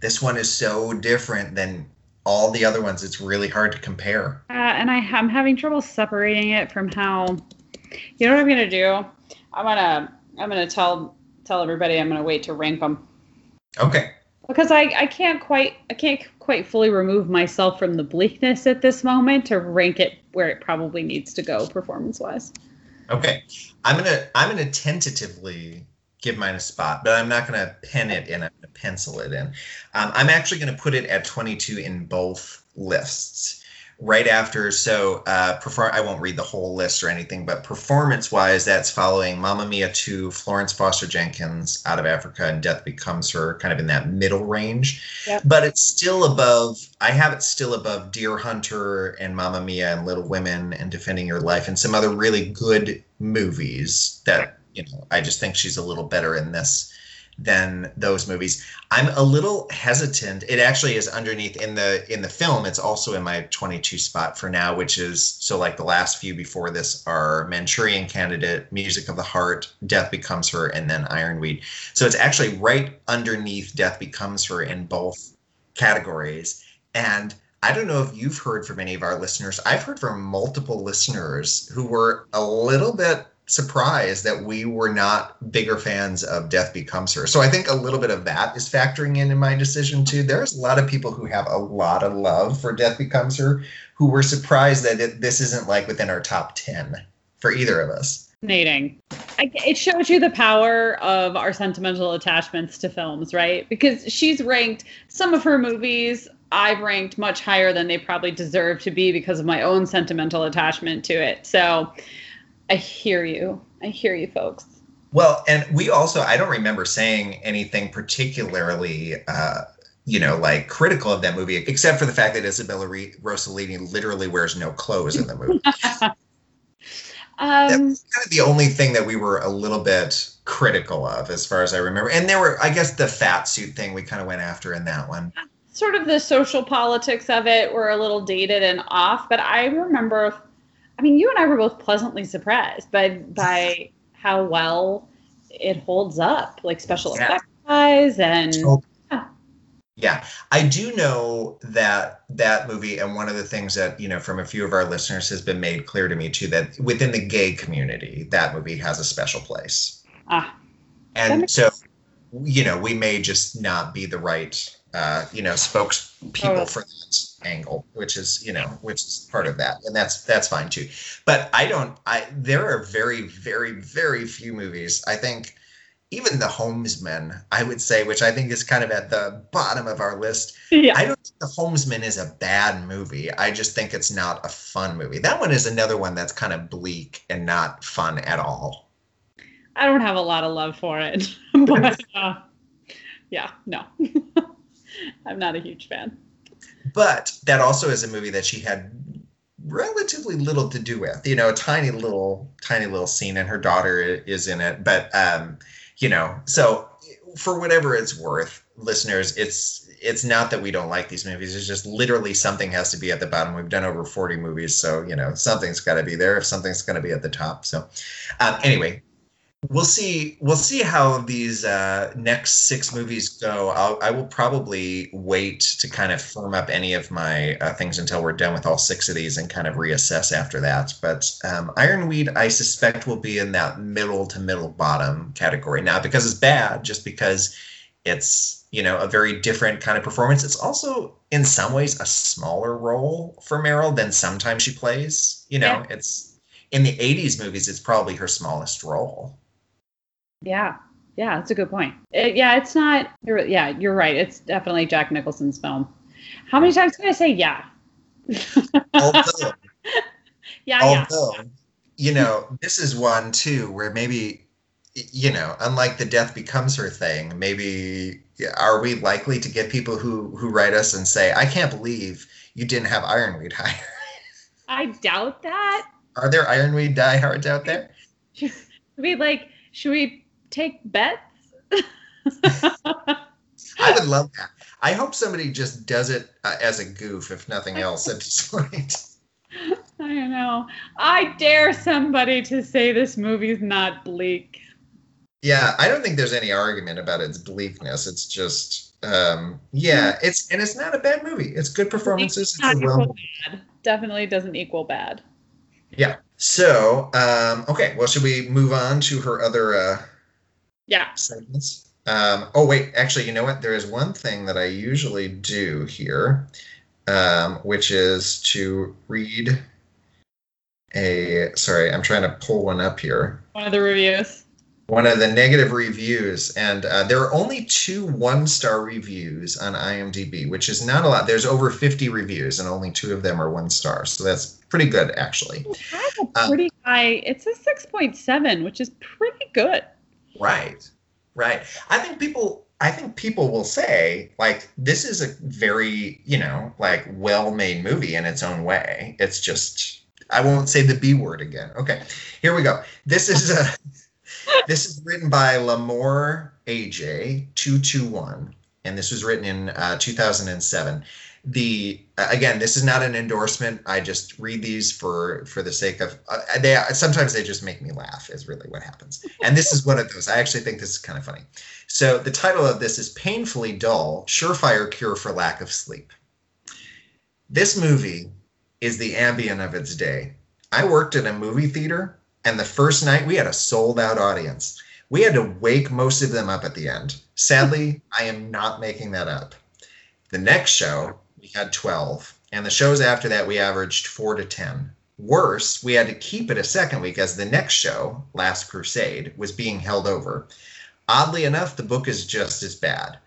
this one is so different than all the other ones, it's really hard to compare. Uh, and I, I'm having trouble separating it from how. You know what I'm gonna do? I'm gonna I'm gonna tell tell everybody I'm gonna wait to rank them. Okay. Because I, I can't quite I can't quite fully remove myself from the bleakness at this moment to rank it where it probably needs to go performance wise. Okay, I'm gonna I'm gonna tentatively give mine a spot, but I'm not going to pen it in. I'm going to pencil it in. Um, I'm actually going to put it at 22 in both lists. Right after, so uh, perform. I won't read the whole list or anything, but performance-wise, that's following Mamma Mia 2, Florence Foster Jenkins, Out of Africa, and Death Becomes Her, kind of in that middle range. Yep. But it's still above. I have it still above Deer Hunter and Mamma Mia and Little Women and Defending Your Life and some other really good movies that you know, I just think she's a little better in this than those movies. I'm a little hesitant. It actually is underneath in the in the film. It's also in my 22 spot for now, which is so like the last few before this are Manchurian Candidate, Music of the Heart, Death Becomes Her, and then Ironweed. So it's actually right underneath Death Becomes Her in both categories. And I don't know if you've heard from any of our listeners. I've heard from multiple listeners who were a little bit surprised that we were not bigger fans of Death Becomes Her. So I think a little bit of that is factoring in in my decision too. There's a lot of people who have a lot of love for Death Becomes Her who were surprised that it, this isn't like within our top 10 for either of us. Fascinating. I, it shows you the power of our sentimental attachments to films, right? Because she's ranked some of her movies I've ranked much higher than they probably deserve to be because of my own sentimental attachment to it. So I hear you. I hear you, folks. Well, and we also, I don't remember saying anything particularly, uh, you know, like critical of that movie, except for the fact that Isabella Re- Rossellini literally wears no clothes in the movie. Um, That's kind of the only thing that we were a little bit critical of, as far as I remember. And there were, I guess, the fat suit thing we kind of went after in that one. sort of the social politics of it were a little dated and off, but I remember I mean you and I were both pleasantly surprised by by how well it holds up, like special Yeah. effects wise and Oh. Yeah, I do know that that movie, and one of the things that you know from a few of our listeners has been made clear to me too that within the gay community, that movie has a special place. ah and makes so you know we may just not be the right uh, you know spokespeople Oh. for that angle which is you know which is part of that and that's that's fine too but i don't i there are very very very few movies i think even the homesman i would say which i think is kind of at the bottom of our list yeah. I don't think The Homesman is a bad movie. I just think it's not a fun movie. That one is another one that's kind of bleak and not fun at all. I don't have a lot of love for it. but uh, yeah, no. I'm not a huge fan. But that also is a movie that she had relatively little to do with. You know, a tiny little, tiny little scene, and her daughter is in it. But um, you know, so for whatever it's worth, listeners, it's it's not that we don't like these movies. It's just literally something has to be at the bottom. We've done over 40 movies, so you know, something's got to be there if something's going to be at the top. So um, anyway, we'll see we'll see how these uh, next six movies go. I'll, i will probably wait to kind of firm up any of my uh, things until we're done with all six of these and kind of reassess after that. But um, ironweed i suspect will be in that middle to middle bottom category. Now because it's bad just because it's you know a very different kind of performance. It's also in some ways a smaller role for meryl than sometimes she plays. You know Yeah. it's in the 80s movies it's probably her smallest role Yeah. Yeah, that's a good point. It, yeah, it's not. You're, yeah, you're right. It's definitely Jack Nicholson's film. How many times can I say yeah? although Yeah, yeah. although you know this is one too where maybe you know unlike the death becomes her thing maybe are we likely to get people who who write us and say i can't believe you didn't have ironweed higher I doubt that. are there ironweed diehards out there Should we like? Should we take bets? i would love that i hope somebody just does it uh, as a goof if nothing else at this point I don't know. I dare somebody to say this movie's not bleak. Yeah, I don't think there's any argument about its bleakness. It's just, um, yeah, it's and it's not a bad movie. It's good performances. It's Not a well, bad. Definitely doesn't equal bad. yeah. So, um, okay, well, should we move on to her other uh, Yeah. segments? Um, oh wait, actually, you know what? There is one thing that I usually do here, um, which is to read a. Sorry, I'm trying to pull one up here. One of the reviews. one of the negative reviews and uh, there are only two one star reviews on imdb which is not a lot there's over 50 reviews and only two of them are one star so that's pretty good actually It has a Um, pretty high. It's a six point seven, which is pretty good. Right. Right. I think people i think people will say like this is a very you know like well made movie in its own way. It's just i won't say the b word again. Okay here we go. This is a this is written by Lamore AJ two two one, and this was written in uh, two thousand and seven. The again, this is not an endorsement. I just read these for for the sake of uh, they. Sometimes they just make me laugh. Is really what happens. And this is one of those. I actually think this is kind of funny. So the title of this is "Painfully Dull: Surefire Cure for Lack of Sleep." This movie is the Ambien of its day. I worked in a movie theater and the first night we had a sold out audience. We had to wake most of them up at the end. Sadly, I am not making that up. The next show, we had 12. And the shows after that, we averaged four to 10 Worse, we had to keep it a second week as the next show, Last Crusade, was being held over. Oddly enough, the book is just as bad.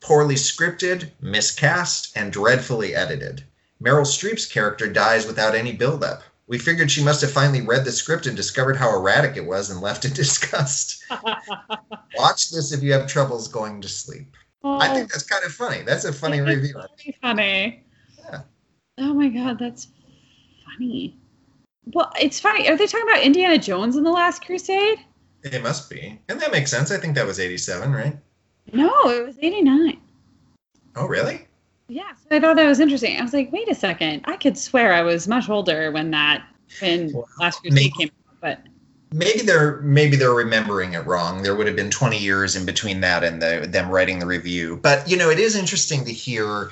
Poorly scripted, miscast, and dreadfully edited. Meryl Streep's character dies without any buildup. We figured she must have finally read the script and discovered how erratic it was and left in disgust. Watch this if you have troubles going to sleep. I think that's kind of funny. That's a funny That's review. really funny. Yeah. Oh my god, that's funny. Well, it's funny. Are they talking about Indiana Jones in the Last Crusade? It must be. And that makes sense. I think that was 87, right? No, it was eighty nine. Oh, really? Yeah, so I thought that was interesting. I was like, wait a second. I could swear I was much older when that when Well, Last Crusade maybe- came out, but Maybe they're maybe they're remembering it wrong. There would have been 20 years in between that and the them writing the review. But you know, it is interesting to hear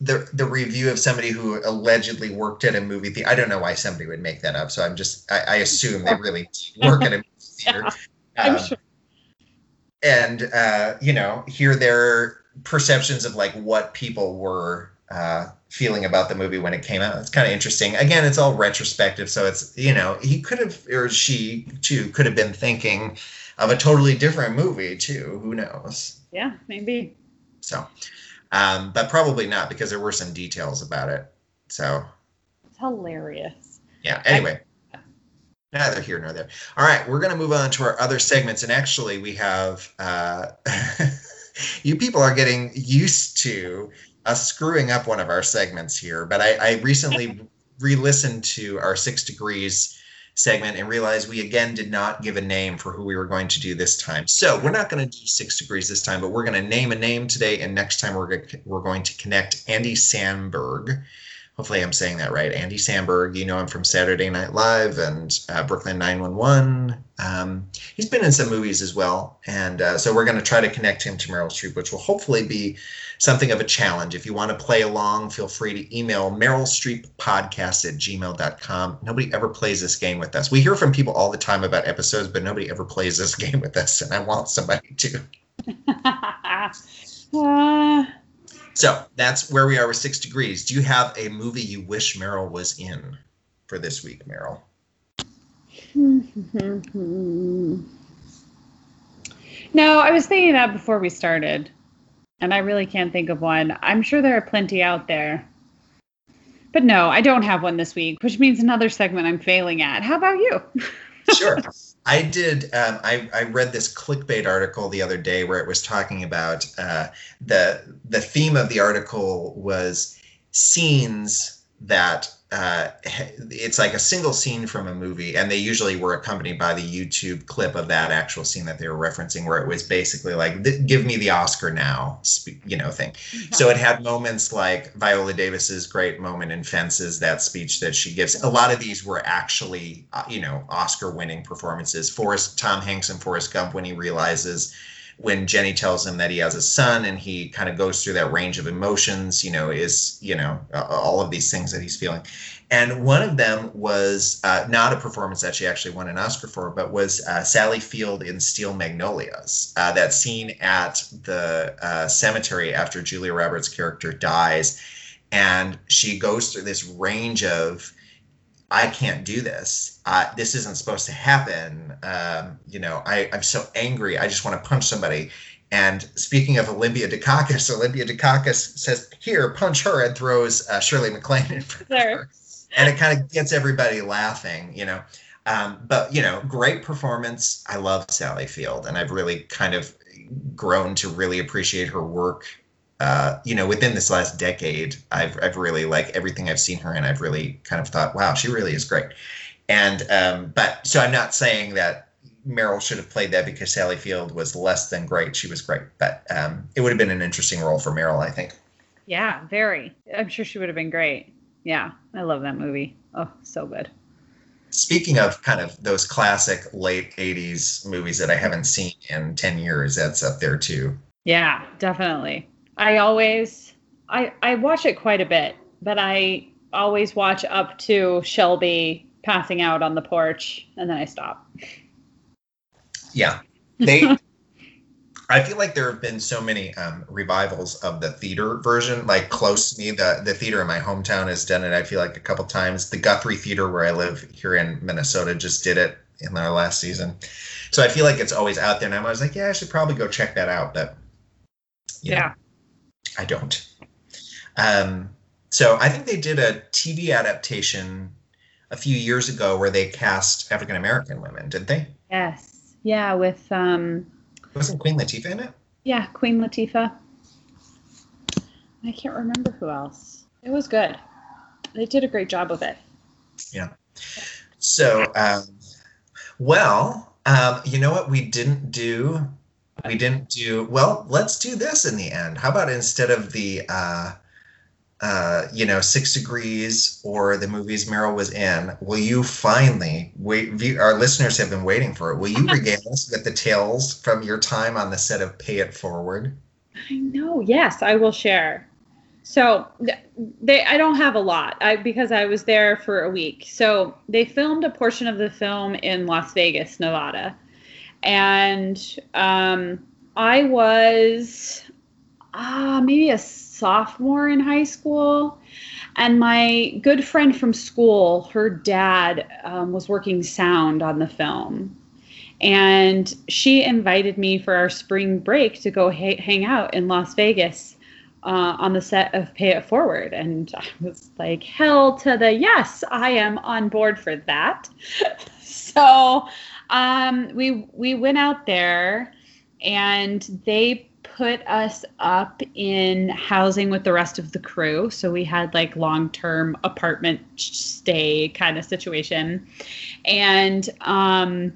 the the review of somebody who allegedly worked at a movie theater. I don't know why somebody would make that up. So I'm just I, I assume they really work at a movie theater. I'm Um, sure. and uh, you know hear their perceptions of like what people were uh, feeling about the movie when it came out. It's kind of interesting. Again, it's all retrospective, so it's you know he could have or she too could have been thinking of a totally different movie too. Who knows? Yeah, maybe. So, um, but probably not because there were some details about it. So It's hilarious. yeah. Anyway. Neither here nor there. All right, we're going to move on to our other segments, and actually, we have uh, you people are getting used to us screwing up one of our segments here. But I, I recently re-listened to our Six Degrees segment and realized we again did not give a name for who we were going to do this time. So we're not going to do Six Degrees this time, but we're going to name a name today, and next time we're we're going to connect Andy Sandberg hopefully I'm saying that right. Andy Samberg, you know him from Saturday Night Live and uh, Brooklyn Nine-Nine. Um, he's been in some movies as well. And uh, so we're going to try to connect him to Meryl Streep, which will hopefully be something of a challenge. If you want to play along, feel free to email Meryl Streep podcast at gmail.com. Nobody ever plays this game with us. We hear from people all the time about episodes, but nobody ever plays this game with us. And I want somebody to. uh, So that's where we are with Six Degrees. Do you have a movie you wish Meryl was in for this week, Meryl? no, I was thinking that before we started, and I really can't think of one. I'm sure there are plenty out there. But no, I don't have one this week, which means another segment I'm failing at. How about you? sure. I did. Um, I, I read this clickbait article the other day where it was talking about uh, the the theme of the article was scenes that uh, it's like a single scene from a movie, and they usually were accompanied by the YouTube clip of that actual scene that they were referencing, where it was basically like, "Give me the Oscar now," you know, thing. So it had moments like Viola Davis's great moment in Fences, that speech that she gives. A lot of these were actually, uh, you know, Oscar-winning performances. Forrest, Tom Hanks, and Forrest Gump when he realizes when Jenny tells him that he has a son, and he kind of goes through that range of emotions. You know, is you know all of these things that he's feeling. And one of them was uh, not a performance that she actually won an Oscar for, but was uh, Sally Field in Steel Magnolias. Uh, that scene at the uh, cemetery after Julia Roberts' character dies, and she goes through this range of, I can't do this. Uh, this isn't supposed to happen. Um, you know, I, I'm so angry. I just want to punch somebody. And speaking of Olympia Dukakis, Olympia Dukakis says, "Here, punch her," and throws uh, Shirley MacLaine in front of her and it kind of gets everybody laughing, you know. Um, but you know, great performance. I love Sally Field, and I've really kind of grown to really appreciate her work. Uh, you know, within this last decade, I've I've really like everything I've seen her in. I've really kind of thought, wow, she really is great. And um, but so I'm not saying that Meryl should have played that because Sally Field was less than great. She was great, but um, it would have been an interesting role for Meryl, I think. Yeah, very. I'm sure she would have been great. Yeah, I love that movie. Oh, so good. Speaking of kind of those classic late 80s movies that I haven't seen in 10 years, that's up there too. Yeah, definitely. I always I I watch it quite a bit, but I always watch up to Shelby passing out on the porch and then I stop. Yeah. They I feel like there have been so many um, revivals of the theater version. Like close to me, the the theater in my hometown has done it. I feel like a couple times. The Guthrie Theater, where I live here in Minnesota, just did it in their last season. So I feel like it's always out there. And I was like, yeah, I should probably go check that out. But know, Yeah. I don't. Um, so I think they did a TV adaptation a few years ago where they cast African American women, didn't they? Yes. Yeah, with um Wasn't Queen Latifah in it? yeah, Queen Latifah. I can't remember who else. It was good. They did a great job with it. Yeah. So, um, well, um, you know what we didn't do? We didn't do well. Let's do this in the end. How about instead of the, uh, uh, you know, Six Degrees or the movies Meryl was in, will you finally wait? view- Our listeners have been waiting for it. Will you regale us with the tales from your time on the set of Pay It Forward? I know. Yes, I will share. So they, I don't have a lot, I because I was there for a week. So they filmed a portion of the film in Las Vegas, Nevada, and um, I was ah maybe a sophomore in high school, and my good friend from school, her dad um, was working sound on the film, and she invited me for our spring break to go ha- hang out in Las Vegas uh, on the set of Pay It Forward. And I was like, hell to the yes, I am on board for that. so um, we we went out there, and they put us up in housing with the rest of the crew. So we had like long term apartment stay kind of situation, and um,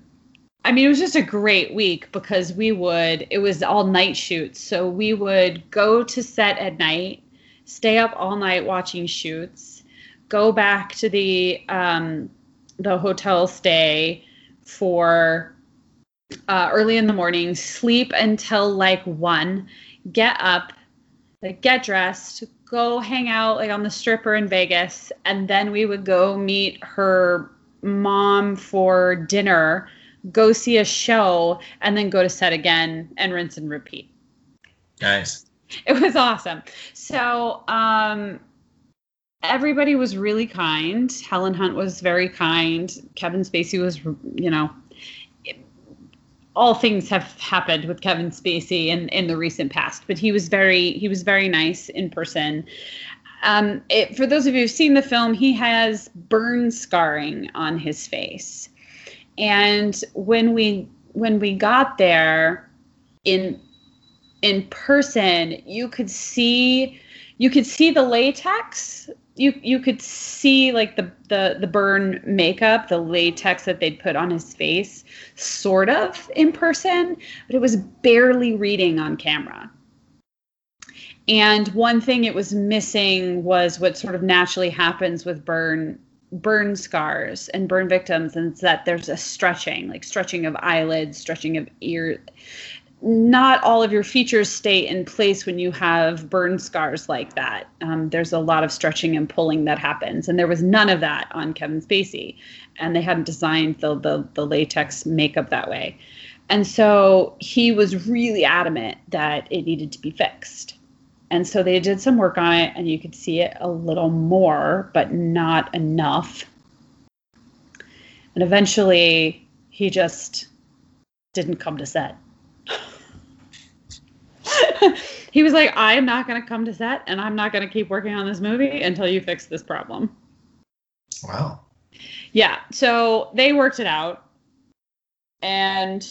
I mean, it was just a great week because we would, it was all night shoots. So we would go to set at night, stay up all night watching shoots, go back to the, um, the hotel stay for uh, early in the morning, sleep until like one, get up, like get dressed, go hang out like on the stripper in Vegas, and then we would go meet her mom for dinner go see a show, and then go to set again and rinse and repeat. Nice. It was awesome. So, um, everybody was really kind. Helen Hunt was very kind. Kevin Spacey was, you know, all things have happened with Kevin Spacey in, in the recent past, but he was very he was very nice in person. Um, it, for those of you who've seen the film, he has burn scarring on his face and when we when we got there in in person you could see you could see the latex. You you could see like the the the burn makeup the latex that they'd put on his face sort of in person but it was barely reading on camera. And one thing it was missing was what sort of naturally happens with burn burn scars and burn victims and that there's a stretching like stretching of eyelids stretching of ear. Not all of your features stay in place when you have burn scars like that. Um, there's a lot of stretching and pulling that happens and there was none of that on kevin spacey and they hadn't designed the, the, the latex makeup that way. And so he was really adamant that it needed to be fixed and so they did some work on it, and you could see it a little more, but not enough. And eventually, he just didn't come to set. he was like, I am not going to come to set, and I'm not going to keep working on this movie until you fix this problem. Wow. Yeah, so they worked it out. And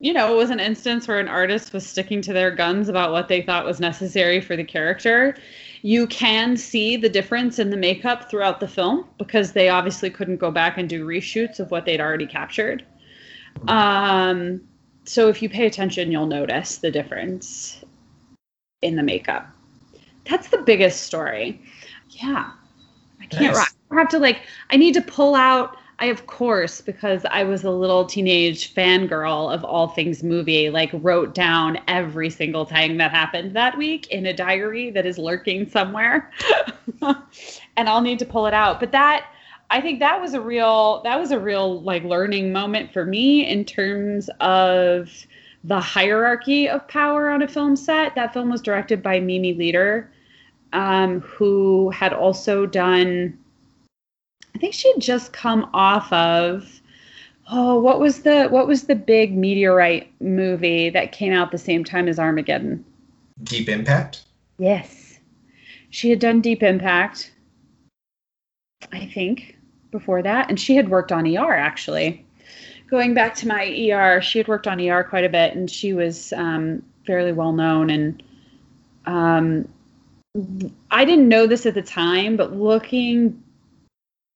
you know, it was an instance where an artist was sticking to their guns about what they thought was necessary for the character. You can see the difference in the makeup throughout the film because they obviously couldn't go back and do reshoots of what they'd already captured. Um, so if you pay attention, you'll notice the difference in the makeup. That's the biggest story. Yeah. I can't Nice. I have to like I need to pull out I of course because I was a little teenage fangirl of all things movie, like wrote down every single thing that happened that week in a diary that is lurking somewhere. and I'll need to pull it out. But that I think that was a real that was a real like learning moment for me in terms of the hierarchy of power on a film set. That film was directed by Mimi Leder, um, who had also done. I think she had just come off of. Oh, what was the what was the big meteorite movie that came out the same time as Armageddon? Deep Impact. Yes, she had done Deep Impact. I think before that, and she had worked on ER actually going back to my ER, she had worked on ER quite a bit, and she was um, fairly well known. And um, I didn't know this at the time, but looking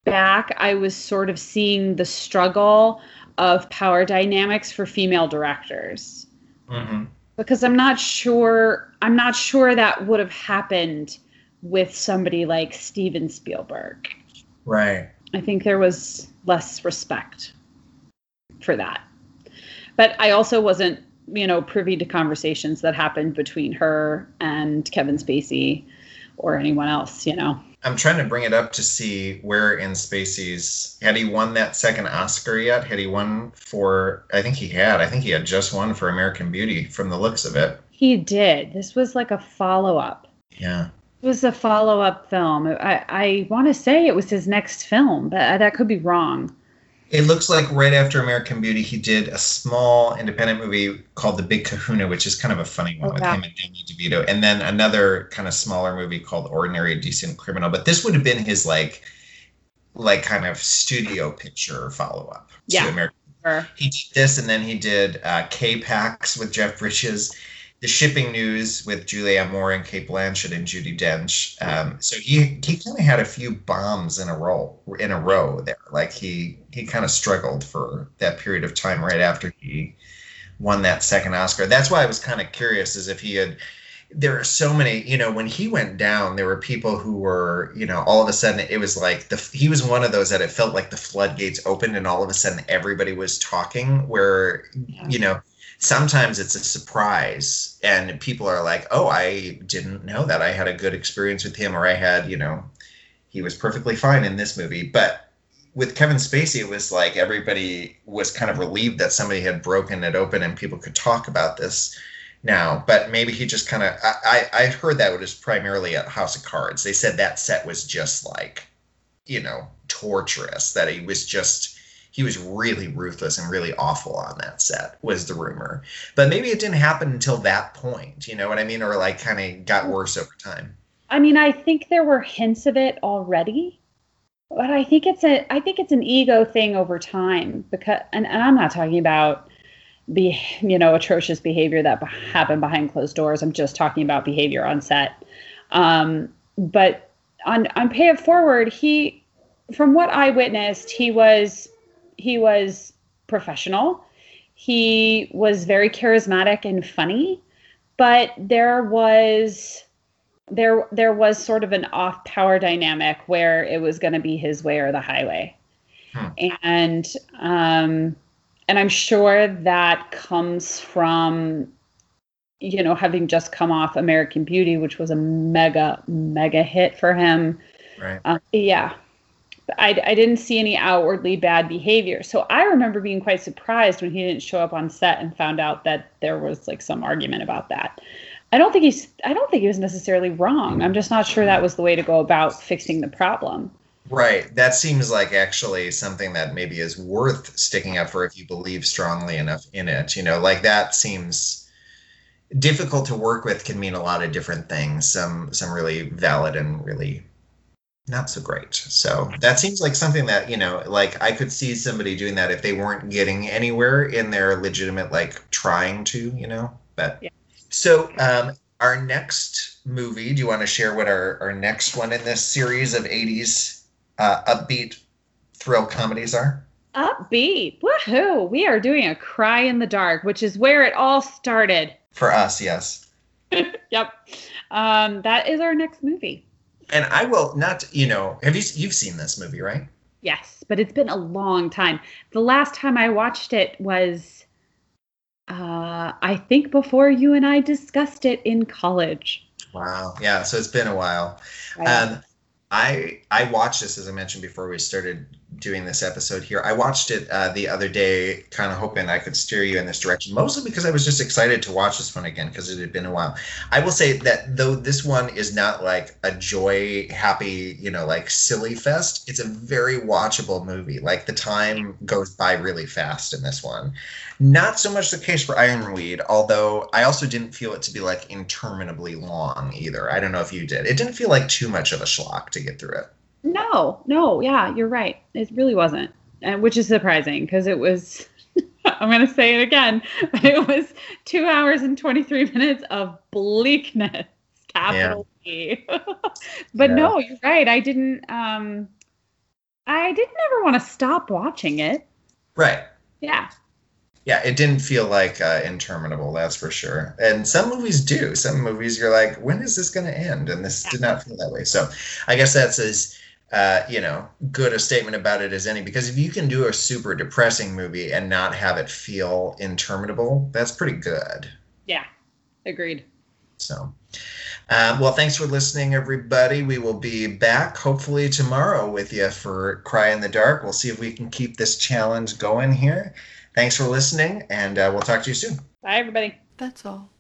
back, I was sort of seeing the struggle of power dynamics for female directors. Mm-hmm. Because I'm not sure, I'm not sure that would have happened with somebody like Steven Spielberg. Right. I think there was less respect for that. But I also wasn't, you know, privy to conversations that happened between her and Kevin Spacey or anyone else, you know. I'm trying to bring it up to see where in Spacey's had he won that second Oscar yet? Had he won for I think he had. I think he had just won for American Beauty from the looks of it. He did. This was like a follow-up. Yeah. It was a follow-up film. I, I want to say it was his next film, but uh, that could be wrong. It looks like right after American Beauty, he did a small independent movie called The Big Kahuna, which is kind of a funny one oh, with wow. him and Danny DeVito, and then another kind of smaller movie called Ordinary Decent Criminal. But this would have been his like, like kind of studio picture follow up yeah, to American. Sure. He did this, and then he did uh, K-Pax with Jeff Bridges, The Shipping News with Julianne Moore and Cate Blanchett and Judi Dench. Um, so he he kind of had a few bombs in a row in a row there. Like he he kind of struggled for that period of time right after he won that second Oscar. That's why I was kind of curious, as if he had. There are so many, you know, when he went down, there were people who were, you know, all of a sudden it was like the he was one of those that it felt like the floodgates opened and all of a sudden everybody was talking. Where, Yeah. you know, sometimes it's a surprise and people are like, oh, I didn't know that. I had a good experience with him, or I had, you know, he was perfectly fine in this movie. But with Kevin Spacey, it was like everybody was kind of relieved that somebody had broken it open and people could talk about this now. But maybe he just kind of, I, I, I heard that was primarily at House of Cards. They said that set was just like, you know, torturous, that he was just, he was really ruthless and really awful on that set, was the rumor. But maybe it didn't happen until that point, you know what I mean? Or like kind of got worse over time. I mean, I think there were hints of it already, but I think it's a I think it's an ego thing over time because and, and I'm not talking about be you know atrocious behavior that happened behind closed doors. I'm just talking about behavior on set. Um, but on on Pay It Forward, he from what I witnessed, he was he was professional. He was very charismatic and funny, but there was there there was sort of an off power dynamic where it was going to be his way or the highway Hmm. and um and i'm sure that comes from you know having just come off american beauty which was a mega mega hit for him Right. uh, yeah I, I didn't see any outwardly bad behavior so i remember being quite surprised when he didn't show up on set and found out that there was like some argument about that I don't think he's I don't think he was necessarily wrong. I'm just not sure that was the way to go about fixing the problem. Right. That seems like actually something that maybe is worth sticking up for if you believe strongly enough in it. You know, like that seems difficult to work with can mean a lot of different things. Some some really valid and really not so great. So that seems like something that, you know, like I could see somebody doing that if they weren't getting anywhere in their legitimate like trying to, you know. But Yeah. so um our next movie, do you want to share what our, our next one in this series of 80s uh, upbeat thrill comedies are? Upbeat. Woohoo. We are doing a cry in the dark, which is where it all started. For us, yes. Yep. Um, that is our next movie. And I will not, you know, have you you've seen this movie, right? Yes, but it's been a long time. The last time I watched it was uh I think before you and I discussed it in college. Wow. Yeah, so it's been a while. Um, I I watched this as I mentioned before we started doing this episode here. I watched it uh, the other day, kind of hoping I could steer you in this direction, mostly because I was just excited to watch this one again because it had been a while. I will say that though this one is not like a joy, happy, you know, like silly fest, it's a very watchable movie. Like the time goes by really fast in this one. Not so much the case for Ironweed, although I also didn't feel it to be like interminably long either. I don't know if you did. It didn't feel like too much of a schlock to get through it. No, no, yeah, you're right. It really wasn't, and which is surprising because it was. I'm gonna say it again. It was two hours and 23 minutes of bleakness, capital B. but Yeah. no, you're right. I didn't. Um, I didn't ever want to stop watching it. Right. Yeah, Yeah, it didn't feel like uh, interminable, that's for sure. And some movies do. Some movies you're like, when is this going to end? And this did not feel that way. So I guess that's as, uh, you know, good a statement about it as any. Because if you can do a super depressing movie and not have it feel interminable, that's pretty good. yeah, agreed. So, um, well, thanks for listening, everybody. We will be back hopefully tomorrow with you for Cry in the Dark. We'll see if we can keep this challenge going here. Thanks for listening, and uh, we'll talk to you soon. Bye, everybody. That's all.